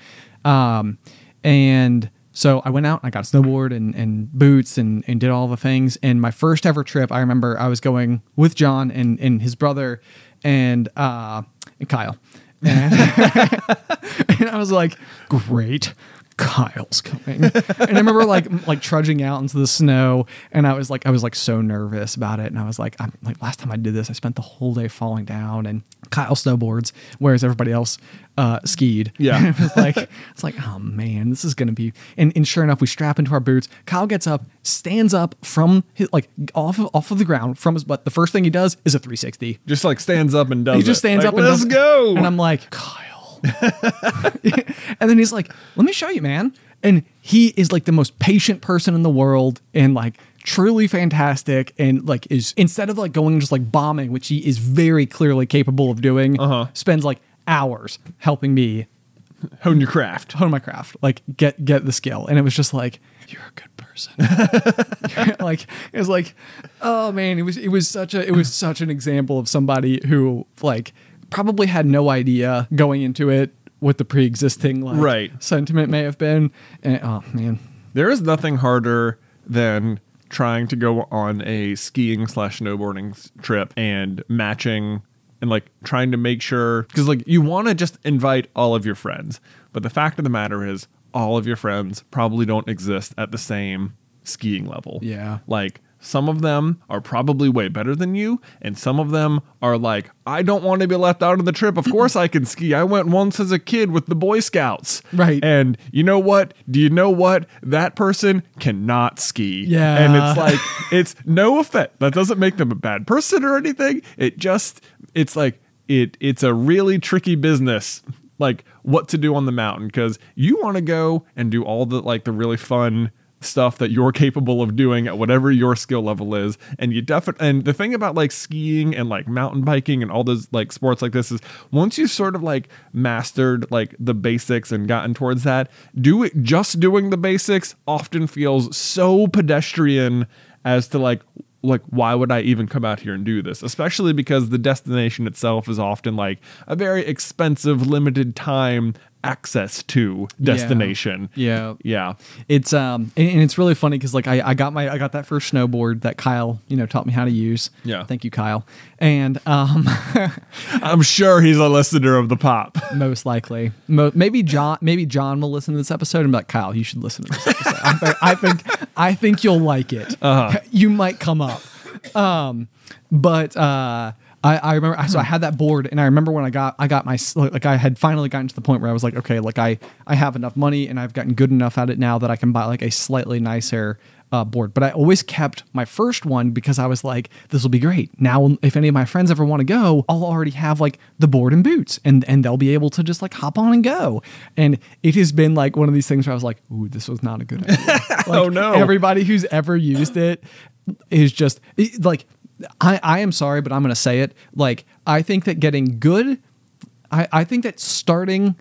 Um, and so I went out, I got a snowboard and, and boots and, and did all the things. And my first ever trip, I remember I was going with John and, and his brother and, uh, and Kyle. And, and I was like, great. Kyle's coming. and I remember like like trudging out into the snow and I was like I was like so nervous about it and I was like I'm like last time I did this I spent the whole day falling down and Kyle snowboards whereas everybody else uh skied. Yeah. it was like it's like oh man this is going to be and, and sure enough we strap into our boots. Kyle gets up, stands up from his like off of, off of the ground from his butt. The first thing he does is a 360. Just like stands up and does He just it. stands Like, up and let's does- go. And I'm like, Kyle. and then he's like, let me show you, man. And he is like the most patient person in the world and like truly fantastic and like is instead of like going and just like bombing, which he is very clearly capable of doing, Uh-huh. spends like hours helping me hone your craft. hone my craft, like get get the skill. And it was just like, you're a good person. like it was like, oh man, it was it was such a it was such an example of somebody who like probably had no idea going into it what the pre-existing like Right. sentiment may have been. And oh man. There is nothing harder than trying to go on a skiing slash snowboarding trip and matching and like trying to make sure because like you want to just invite all of your friends, but the fact of the matter is all of your friends probably don't exist at the same skiing level. Yeah. Like some of them are probably way better than you, and some of them are like, I don't want to be left out of the trip. Of course I can ski. I went once as a kid with the Boy Scouts. Right. And you know what? Do you know what? That person cannot ski. Yeah. And it's like, it's no offense. That doesn't make them a bad person or anything. It just, it's like, it. it's a really tricky business like what to do on the mountain because you want to go and do all the like the really fun stuff that you're capable of doing at whatever your skill level is and you definitely and the thing about like skiing and like mountain biking and all those like sports like this is once you've sort of like mastered like the basics and gotten towards that do it just doing the basics often feels so pedestrian as to like like why would I even come out here and do this? Especially because the destination itself is often like a very expensive, limited time access to destination. Yeah. Yeah. It's um and, and it's really funny because like I, I got my I got that first snowboard that Kyle you know taught me how to use. Yeah. Thank you, Kyle. And um I'm sure he's a listener of the pop. most likely, Mo- maybe John maybe John will listen to this episode and be like Kyle, you should listen to this episode. I, think, I think I think you'll like it. Uh-huh. You might come up. Um, but uh. I, I remember so I had that board and I remember when I got I got my like I had finally gotten to the point where I was like okay like I I have enough money and I've gotten good enough at it now that I can buy like a slightly nicer uh, board. But I always kept my first one because I was like this will be great. Now if any of my friends ever want to go I'll already have like the board and boots and and they'll be able to just like hop on and go. And it has been like one of these things where I was like ooh this was not a good idea. Like, Oh, no. everybody who's ever used it is just like I, I am sorry, but I'm gonna say it. Like I think that getting good, I, I think that starting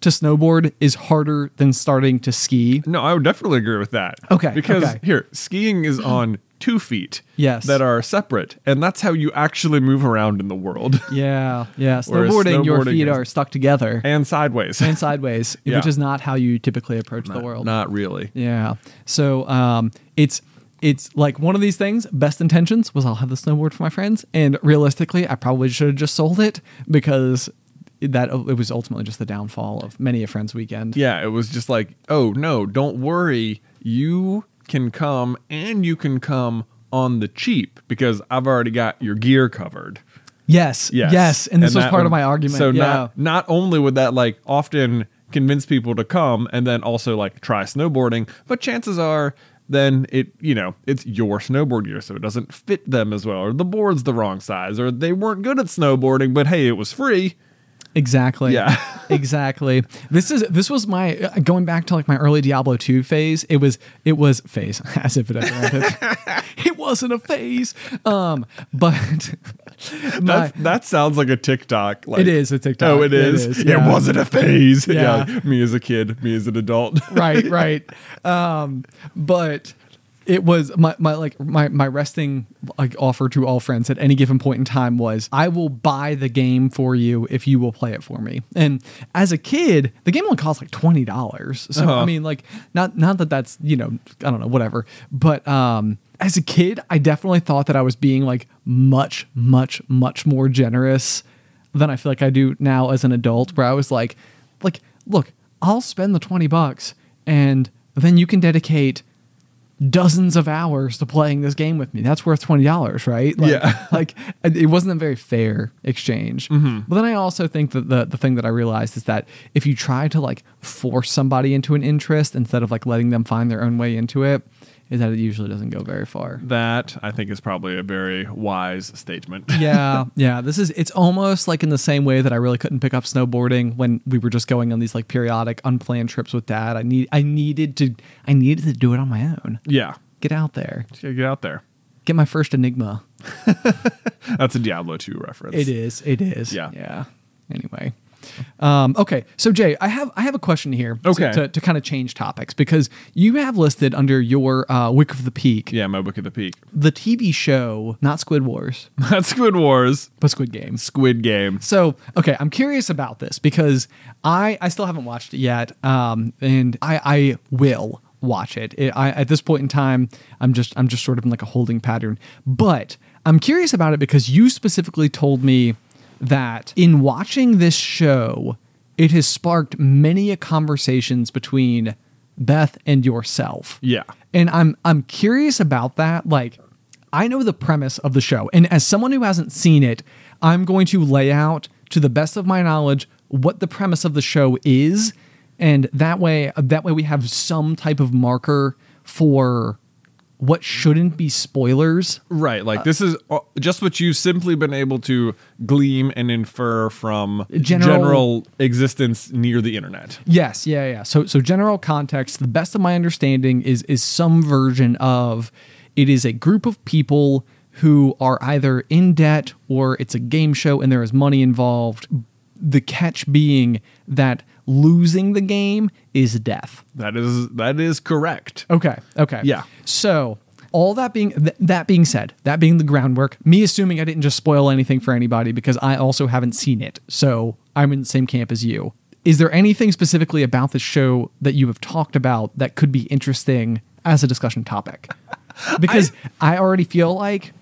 to snowboard is harder than starting to ski. No, I would definitely agree with that. Okay, Because okay. here, skiing is on two feet. Yes. That are separate. And that's how you actually move around in the world. Yeah, yeah. Whereas Snowboarding, your feet is- are stuck together and sideways. and sideways, Yeah. which is not how you typically approach the world. Not really. Yeah. So um, it's it's like one of these things. Best intentions was I'll have the snowboard for my friends, and realistically, I probably should have just sold it because that oh, it was ultimately just the downfall of many a friend's weekend. Yeah, it was just like, oh no, don't worry. You can come and you can come on the cheap because I've already got your gear covered. Yes. Yes. Yes. And this was that part of my argument. So yeah. not not only would that like often convince people to come and then also like try snowboarding, but chances are then it you know it's your snowboard gear so it doesn't fit them as well or the board's the wrong size or they weren't good at snowboarding but hey it was free Exactly. Yeah. exactly. This is this was my uh, going back to like my early Diablo 2 phase. It was it was phase as if it ever it wasn't a phase. Um but That's, that sounds like a TikTok. Like, It is a TikTok. Oh, it It is. is, It wasn't a phase. Yeah. Yeah. me as a kid, me as an adult. right, right. Um, but it was my, my like my my resting like offer to all friends at any given point in time was I will buy the game for you if you will play it for me. And as a kid, the game only cost like twenty dollars. So I Uh-huh. mean, like not not that that's you know I don't know whatever, but um. As a kid, I definitely thought that I was being like much, much, much more generous than I feel like I do now as an adult, where I was like, like, look, I'll spend the 20 bucks and then you can dedicate dozens of hours to playing this game with me. That's worth $20, right? Like, Yeah. like it wasn't a very fair exchange. Mm-hmm. But then I also think that the, the thing that I realized is that if you try to like force somebody into an interest instead of like letting them find their own way into it, is that it usually doesn't go very far. That I think is probably a very wise statement. yeah, yeah. This is it's almost like in the same way that I really couldn't pick up snowboarding when we were just going on these like periodic unplanned trips with dad. I need I needed to I needed to do it on my own. yeah. Get out there. Yeah, Get out there. Get my first enigma. That's a Diablo 2 reference. It is. It is. Yeah. Yeah. Anyway. Um, okay, so Jay, I have I have a question here. to- Okay. To, to, kind of change topics because you have listed under your uh, Wick of the Peak Yeah, my book of the peak. the TV show, not Squid Wars, not Squid Wars. but Squid Game. Squid Game. So, okay, I'm curious about this because I I still haven't watched it yet, um, and I I will watch it. it I at this point in time, I'm just I'm just sort of in like a holding pattern. But I'm curious about it because you specifically told me that in watching this show, it has sparked many a conversations between Beth and yourself. Yeah. And I'm I'm curious about that. Like, I know the premise of the show, and as someone who hasn't seen it, I'm going to lay out to the best of my knowledge what the premise of the show is, and that way that way we have some type of marker for what shouldn't be spoilers. Right. Like this is uh, just what you've simply been able to glean and infer from General- general, existence near the internet. Yes, yeah, yeah. So so general context, the best of my understanding is is some version of it is a group of people who are either in debt or it's a game show and there is money involved. The catch being that losing the game is death. That is that is correct. Okay. Okay. Yeah. So all that being th- that being said, that being the groundwork, me assuming I didn't just spoil anything for anybody because I also haven't seen it, so I'm in the same camp as you. Is there anything specifically about the show that you have talked about that could be interesting as a discussion topic? Because I, already feel like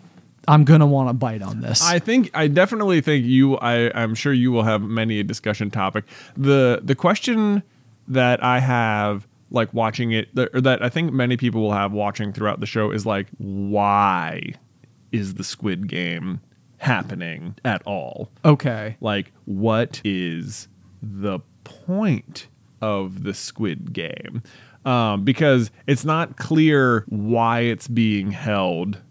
I'm gonna want to bite on this. I think I definitely think you I I'm sure you will have many a discussion topic. The the question that I have like watching it that- or that I think many people will have watching throughout the show is like why is the squid game happening at all? okay. Like what is the point of the squid game? Um, because it's not clear why it's being held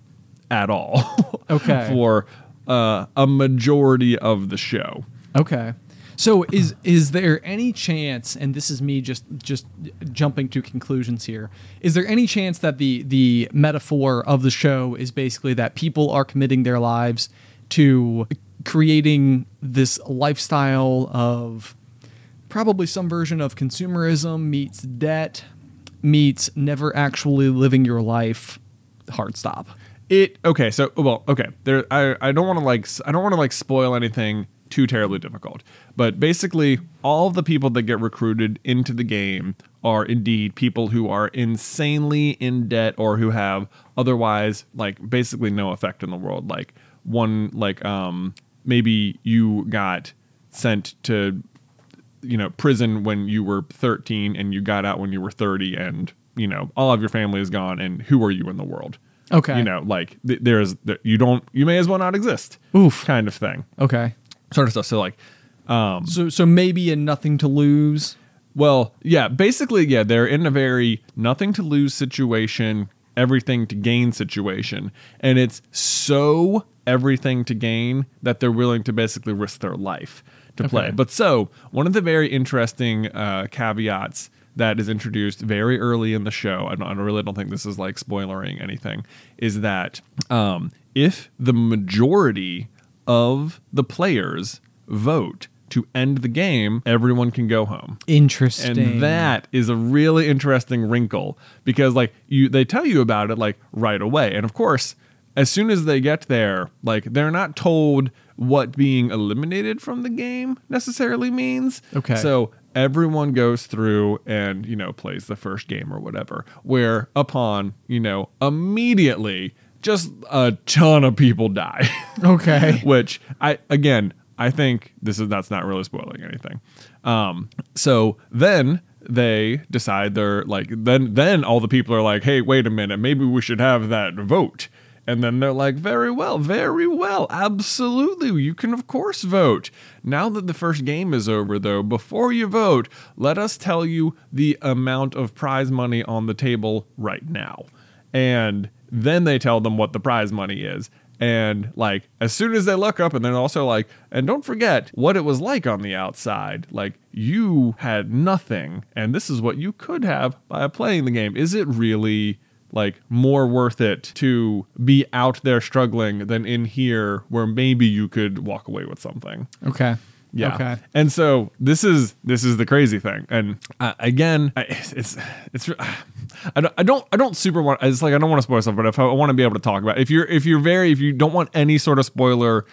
at all. Okay. for uh, a majority of the show. Okay. So is is there any chance and this is me just just jumping to conclusions here. Is there any chance that the the metaphor of the show is basically that people are committing their lives to creating this lifestyle of probably some version of consumerism meets debt meets never actually living your life hard stop. It okay, so well, okay. There, I, I don't want to like i don't want to like spoil anything too terribly difficult. But basically, all the people that get recruited into the game are indeed people who are insanely in debt or who have otherwise like basically no effect in the world. Like one like um maybe you got sent to you know prison when you were 13 and you got out when you were 30 and you know all of your family is gone and who are you in the world Okay. you know like th- there's th- you don't you may as well not exist Oof. kind of thing Okay. sort of stuff so like So so maybe a nothing to lose. well yeah basically yeah they're in a very nothing to lose situation everything to gain situation and it's so everything to gain that they're willing to basically risk their life to play but so one of the very interesting uh, caveats that is introduced very early in the show I, don't, I really don't think this is like spoilering anything is that um, if the majority of the players vote to end the game, everyone can go home. Interesting. And that is a really interesting wrinkle because like you they tell you about it like right away. And of course, as soon as they get there, like they're not told what being eliminated from the game necessarily means. Okay. So everyone goes through and, you know, plays the first game or whatever, where upon, you know, immediately just a ton of people die. okay. which I again I think this is that's not really spoiling anything. Um, so then they decide they're like then then all the people are like, hey, wait a minute, maybe we should have that vote. And then they're like, very well, very well, absolutely. You can, of course, vote. Now that the first game is over, though, before you vote, let us tell you the amount of prize money on the table right now. And then they tell them what the prize money is. And like as soon as they look up, and then also like, and don't forget what it was like on the outside. Like you had nothing, and this is what you could have by playing the game. Is it really like more worth it to be out there struggling than in here where maybe you could walk away with something? Okay. Yeah. Okay. And so this is this is the crazy thing. And uh, again, I, it's it's I don't I don't I don't super want. It's like I don't want to spoil stuff, but if I want to be able to talk about, it, if you're if you're very if you don't want any sort of spoiler,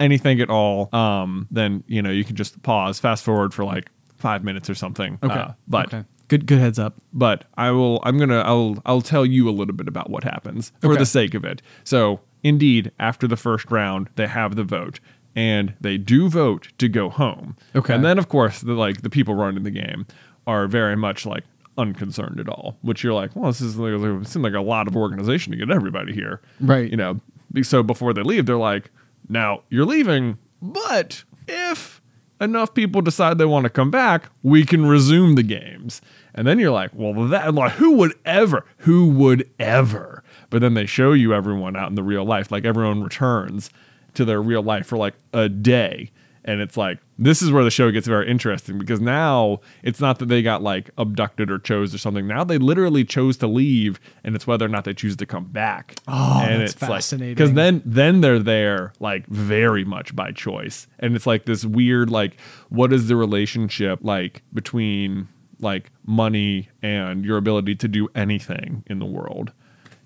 anything at all, um, then you know you can just pause, fast forward for like five minutes or something. Okay. Uh, but okay. Good good heads up. but I will I'm gonna I'll I'll tell you a little bit about what happens for Okay. the sake of it. So indeed, after the first round, they have the vote. And they do vote to go home. Okay. And then of course the like the people running the game are very much like unconcerned at all. Which you're like, well, this is like, it seems like a lot of organization to get everybody here. Right. You know. So before they leave, they're like, now you're leaving, but if enough people decide they want to come back, we can resume the games. And then you're like, well, that like who would ever? Who would ever? But then they show you everyone out in the real life, like everyone returns to their real life for like a day. And it's like this is where the show gets very interesting because now it's not that they got like abducted or chose or something. Now they literally chose to leave, and it's whether or not they choose to come back. Oh, and that's it's fascinating. because then then they're there like very much by choice and it's like this weird like what is the relationship like between like money and your ability to do anything in the world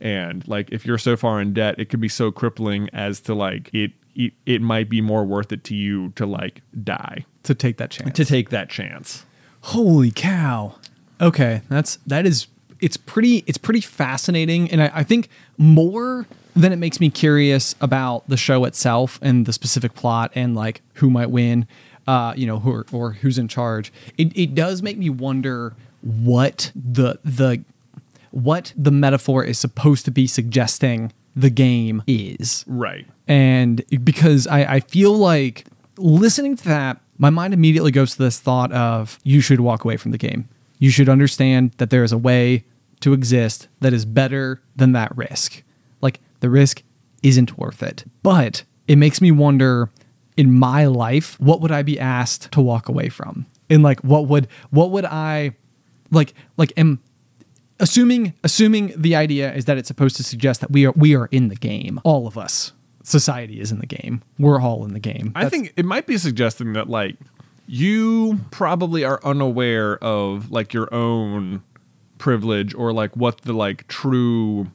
and like if you're so far in debt it could be so crippling as to like it it, it might be more worth it to you to like die To take that chance. to take that chance Holy cow. Okay, that's that is it's pretty it's pretty fascinating and I, I think more than it makes me curious about the show itself and the specific plot and like who might win, uh, you know, who or, or who's in charge. It it does make me wonder what the the what the metaphor is supposed to be suggesting the game is. Right. And because I, I feel like listening to that my mind immediately goes to this thought of you should walk away from the game. You should understand that there is a way to exist that is better than that risk. Like the risk isn't worth it. But it makes me wonder in my life what would i be asked to walk away from? And like what would what would i like like am assuming assuming the idea is that it's supposed to suggest that we are we are in the game. All of us. Society is in the game. We're all in the game. I think it might be suggesting that like you probably are unaware of like your own privilege or like what the like true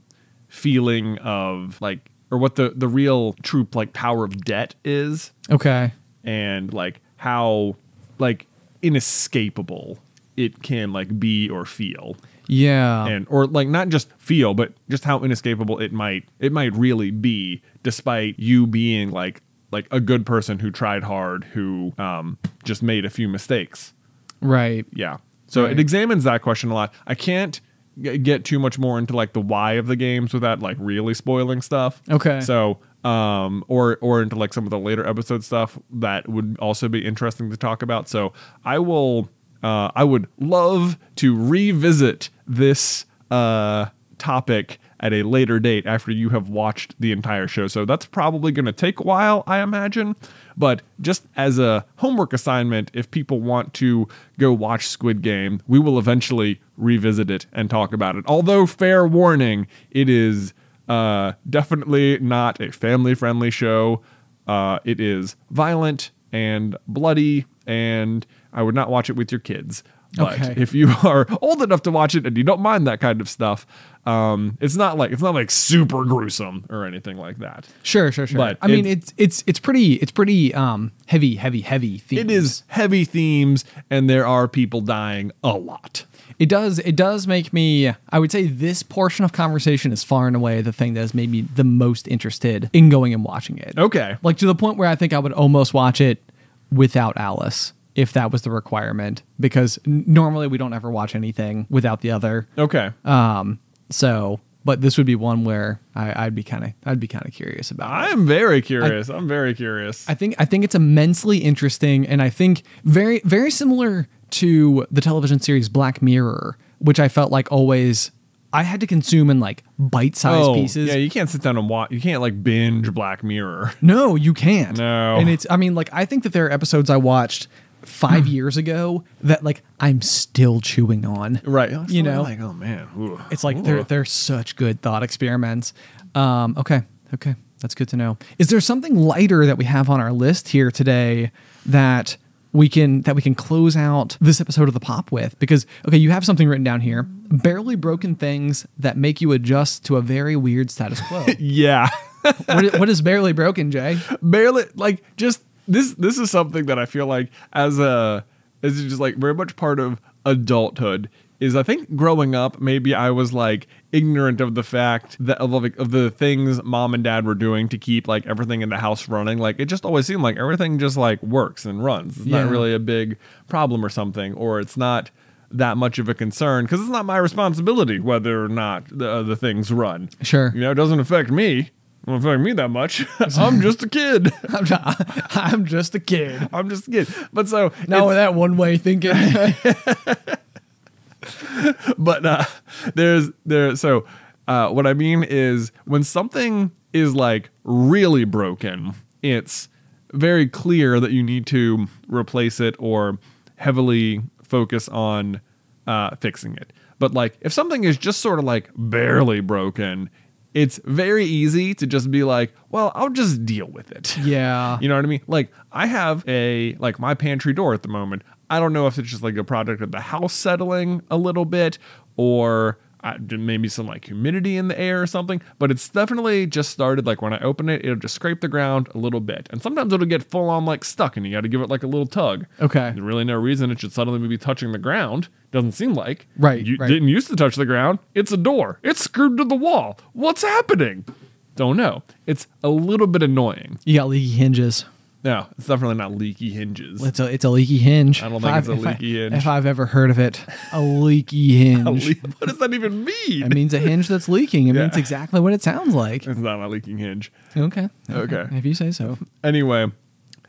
feeling of like or what the the real true like power of debt is. Okay. And like how like inescapable it can like be or feel. Yeah. And or like not just feel but just how inescapable it might it might really be despite you being like like a good person who tried hard who um just made a few mistakes. Right. Yeah. So Right. it examines that question a lot. I can't get too much more into like the why of the games without like really spoiling stuff Okay. so um or or into like some of the later episode stuff that would also be interesting to talk about so i will uh i would love to revisit this uh topic at a later date after you have watched the entire show so that's probably going to take a while i imagine but just as a homework assignment if people want to go watch squid game we will eventually revisit it and talk about it although fair warning it is uh, definitely not a family friendly show. Uh, it is violent and bloody, and I would not watch it with your kids. But Okay. if you are old enough to watch it and you don't mind that kind of stuff, um, it's not like it's not like super gruesome or anything like that. Sure, sure, sure. But I mean, it's- it's it's it's pretty it's pretty um heavy, heavy, heavy. Themes. It is heavy themes, and there are people dying a lot. It does. It does make me. I would say this portion of conversation is far and away the thing that has made me the most interested in going and watching it. Okay. Like to the point where I think I would almost watch it without Alice if that was the requirement, because normally we don't ever watch anything without the other. Okay. Um. So, but this would be one where I, I'd be kind of I'd be kind of curious about. I'm very curious. I, am very curious. I think I think it's immensely interesting, and I think very very similar to the television series Black Mirror, which I felt like always I had to consume in like bite sized pieces. Oh, Yeah, you can't sit down and watch. You can't like binge Black Mirror. no, you can't. No. and it's I mean like I think that there are episodes I watched five years ago that like I'm still chewing on. Right. You know, like, oh man. Ooh. It's like they're they're such good thought experiments. Um, okay, okay, that's good to know. Is there something lighter that we have on our list here today that we can that we can close out this episode of the pop with? Because okay, you have something written down here: barely broken things that make you adjust to a very weird status quo. yeah. what, is, what is barely broken, Jay? barely like just this this is something that I feel like as a is just like very much part of adulthood is I think growing up maybe I was like ignorant of the fact that of, like, of the things mom and dad were doing to keep like everything in the house running like it just always seemed like everything just like works and runs it's Yeah. not really a big problem or something or it's not that much of a concern because it's not my responsibility whether or not the, uh, the things run Sure. you know it doesn't affect me it doesn't affect me that much i'm just a kid I'm, not, I'm just a kid. I'm just a kid. But so now with that one way thinking. but uh there's there so uh what I mean is when something is like really broken, it's very clear that you need to replace it or heavily focus on uh fixing it. But like if something is just sort of like barely broken, it's very easy to just be like, well, I'll just deal with it. yeah. You know what I mean? Like I have a like my pantry door at the moment. I don't know if it's just like a product of the house settling a little bit or maybe some like humidity in the air or something, but it's definitely just started like when I open it, it'll just scrape the ground a little bit. And sometimes it'll get full on like stuck and you got to give it like a little tug. Okay. There's really no reason it should suddenly be touching the ground. Doesn't seem like. Right, You right. didn't used to touch the ground. It's a door. It's screwed to the wall. What's happening? Don't know. It's a little bit annoying. You got leaky hinges. No, it's definitely not leaky hinges. It's a it's a leaky hinge. I don't If think it's a I've- if I- leaky hinge. If I've ever heard of it, a leaky hinge. A le- what does that even mean? it means a hinge that's leaking. It Yeah. means exactly what it sounds like. it's not a leaking hinge. Okay. Okay. If you say so. Anyway,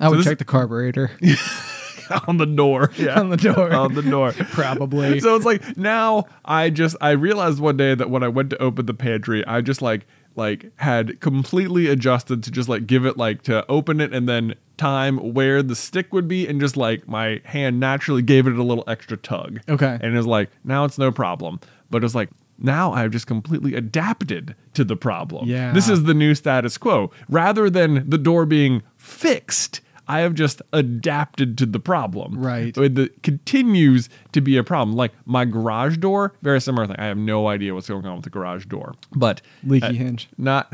I would this- check the carburetor on the door. Yeah. on the door. on the door. Probably. So it's like now I just I realized one day that when I went to open the pantry, I just like like had completely adjusted to just like give it like to open it and then time where the stick would be and just like my hand naturally gave it a little extra tug. Okay. And it was like now it's no problem. But it's like now I've just completely adapted to the problem. Yeah. This is the new status quo. Rather than the door being fixed, I have just adapted to the problem. Right. It continues to be a problem. Like my garage door, very similar thing. I have no idea what's going on with the garage door, but Leaky uh, hinge. Not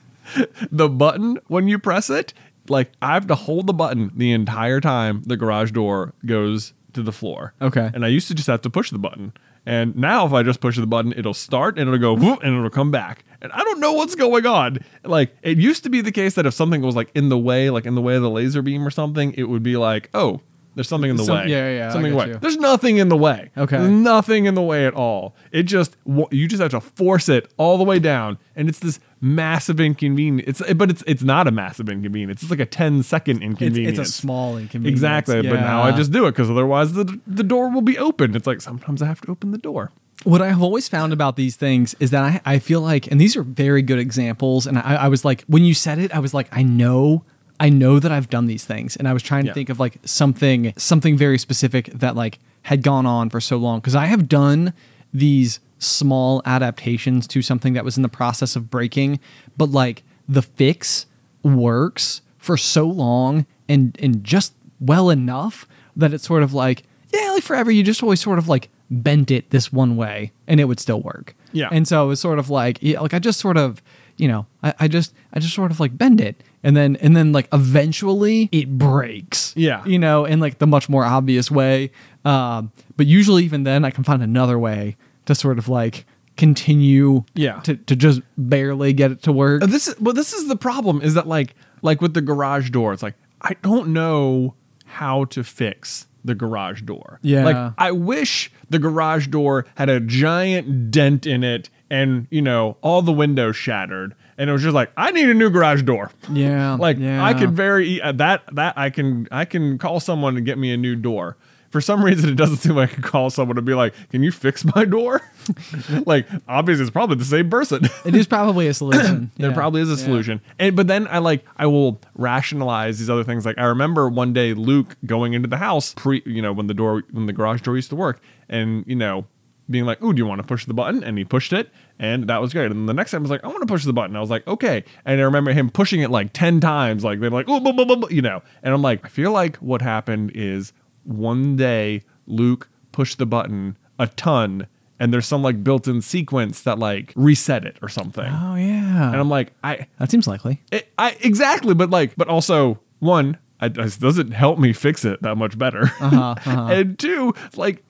the button when you press it. Like I have to hold the button the entire time the garage door goes to the floor. Okay. And I used to just have to push the button. And now if I just push the button, it'll start and it'll go whoop, and it'll come back. And I don't know what's going on. Like it used to be the case that if something was like in the way, like in the way of the laser beam or something, it would be like, oh, there's something in the Some- way. yeah, yeah, I Something in the get way. you. There's nothing in the way. Okay. There's nothing in the way at all. It just wa- you just have to force it all the way down, and it's this massive inconvenience. It's but it's it's not a massive inconvenience. It's like a 10 second It's, inconvenience. it's a small inconvenience. Exactly, but now I Yeah. just do it because otherwise the the door will be open. It's like sometimes I have to open the door. What I've always found about these things is that I, I feel like, and these are very good examples. And I, I was like, when you said it, I was like, I know, I know that I've done these things. And I was trying to Yeah. think of like something, something very specific that like had gone on for so long. Cause I have done these small adaptations to something that was in the process of breaking, but like the fix works for so long and and just well enough that it's sort of like yeah, like forever you just always sort of like bent it this one way and it would still work. Yeah. And so it was sort of like yeah, like I just sort of you know I, I just I just sort of like bend it and then and then like eventually it breaks. Yeah. You know, in like the much more obvious way. Um, but usually even then I can find another way to sort of like continue Yeah. to, to just barely get it to work. This is well. This is the problem. Is that like like with the garage door? It's like I don't know how to fix the garage door. Yeah. Like I wish the garage door had a giant dent in it, and you know all the windows shattered, and it was just like I need a new garage door. Yeah, Like yeah. I could very uh, that that I can I can call someone to get me a new door. For some reason, it doesn't seem like I can call someone to be like, "Can you fix my door?" like, obviously, it's probably the same person. It is probably a solution. There Yeah. probably is a Yeah. solution. And but then I like I will rationalize these other things. Like I remember one day Luke going into the house pre you know, when the door when the garage door used to work and you know, being like, Ooh, do you want to push the button? And he pushed it and that was great. And the next time I was like, I want to push the button. I was like, okay. And I remember him pushing it like ten times, like they're like, oh, blah, blah, blah, blah," you know. And I'm like, I feel like what happened is one day Luke pushed the button a ton and there's some like built-in sequence that like reset it or something. Oh yeah. And I'm like, I, that seems likely. it, I exactly, but like, but also one, I, this doesn't help me fix it that much better. Uh-huh, uh-huh. and two, like,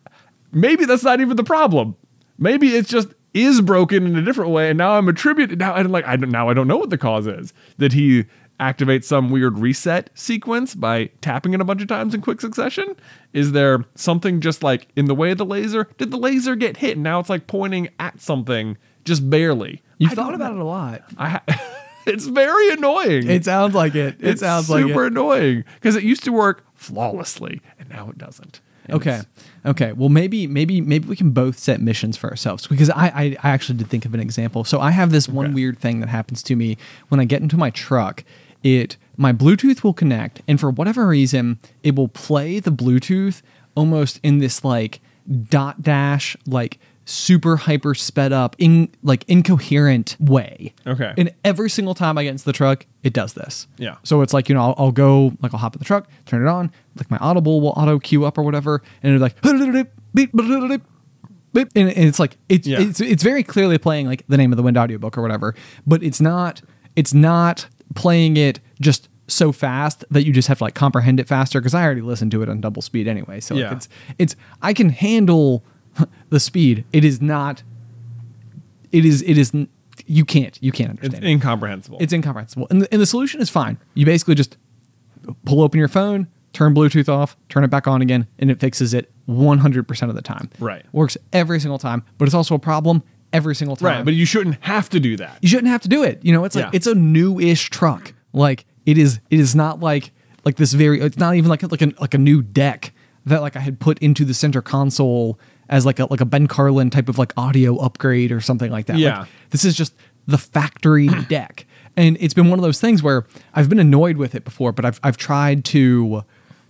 maybe that's not even the problem. Maybe it's just is broken in a different way, and now I'm attributed now. And like, I don't now I don't know what the cause is. Did he activate some weird reset sequence by tapping it a bunch of times in quick succession? Is there something just like in the way of the laser? Did the laser get hit? And now it's like pointing at something just barely. You've I thought about know. it a lot. I ha- it's very annoying. It sounds like it. It it's sounds like super it. annoying because it used to work flawlessly and now it doesn't. And Okay. Okay. Well, maybe, maybe, maybe we can both set missions for ourselves because I, I, I actually did think of an example. So I have this one Okay. weird thing that happens to me when I get into my truck. It my Bluetooth will connect, and for whatever reason, it will play the Bluetooth almost in this like dot dash like super hyper sped up in like incoherent way. Okay. And every single time I get into the truck, it does this. Yeah. So it's like, you know, I'll, I'll go, like, I'll hop in the truck, turn it on, like my Audible will auto queue up or whatever, and it'll be like, and, and it's like, it's, Yeah. it's, it's very clearly playing like the name of the Wind audiobook or whatever, but it's not, it's not playing it just so fast that you just have to like comprehend it faster because I already listened to it on double speed anyway. So like, Yeah. it's, it's, I can handle the speed. It is not, it is, it is, you can't, you can't It's understand it. incomprehensible. It's incomprehensible. And the, and the solution is fine. You basically just pull open your phone, turn Bluetooth off, turn it back on again, and it fixes it 100% of the time. Right. Works every single time, but it's also a problem every single time. right, but you shouldn't have to do that. you shouldn't have to do it. You know, it's like Yeah. it's a new-ish truck. Like it is it is not like like this very it's not even like like a like a new deck that like I had put into the center console as like a like a Ben Carlin type of like audio upgrade or something like that. Like, Yeah. this is just the factory deck. And it's been one of those things where I've been annoyed with it before, but I've I've tried to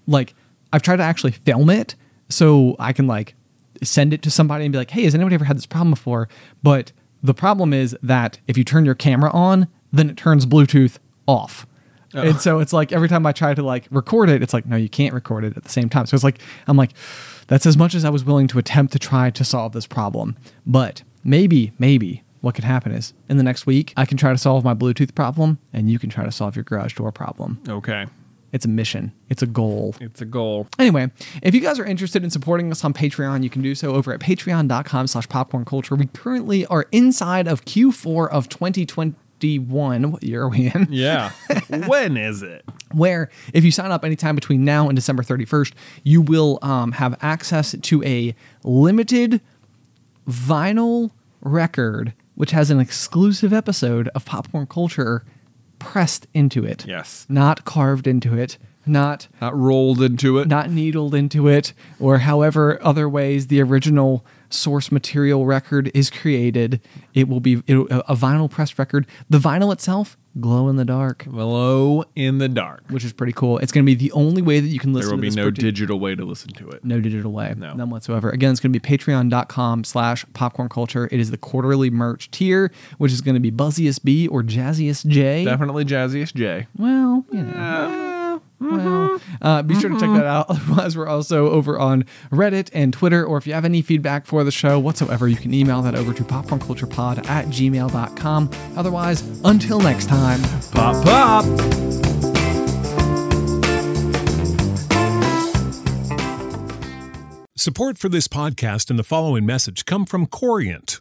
like I've tried to actually film it so I can like send it to somebody and be like, "Hey, has anybody ever had this problem before?" But the problem is that if you turn your camera on, then it turns Bluetooth off. Oh. And so it's like every time I try to like record it, it's like, no, you can't record it at the same time. So it's like, I'm like, that's as much as I was willing to attempt to try to solve this problem. But maybe, maybe what could happen is in the next week, I can try to solve my Bluetooth problem and you can try to solve your garage door problem. Okay. It's a mission, it's a goal. It's a goal. Anyway, if you guys are interested in supporting us on Patreon, you can do so over at patreon.com slash popcorn culture. We currently are inside of Q4 of 2021. What year are we in? Yeah. when is it? Where if you sign up anytime between now and December 31st, you will um, have access to a limited vinyl record, which has an exclusive episode of Popcorn Culture pressed into it. Yes. Not carved into it, not Not rolled into it. not needled into it, or however other ways the original source material record is created. It will be it, a vinyl pressed record. The vinyl itself glow in the dark, Glow in the dark. which is pretty cool. It's going to be the only way that you can listen. There will be no partic- digital way to listen to it. no digital way, No. none whatsoever. Again, it's going to be patreon.com slash popcorn culture. It is the quarterly merch tier, which is going to be Buzziest B or Jazziest J. Definitely Jazziest J. Well, you know. Well, uh, be sure to check that out. Otherwise, we're also over on Reddit and Twitter. Or if you have any feedback for the show whatsoever, you can email that over to popcornculturepod at gmail.com. Otherwise, until next time. Pop, pop. Support for this podcast and the following message come from Corient.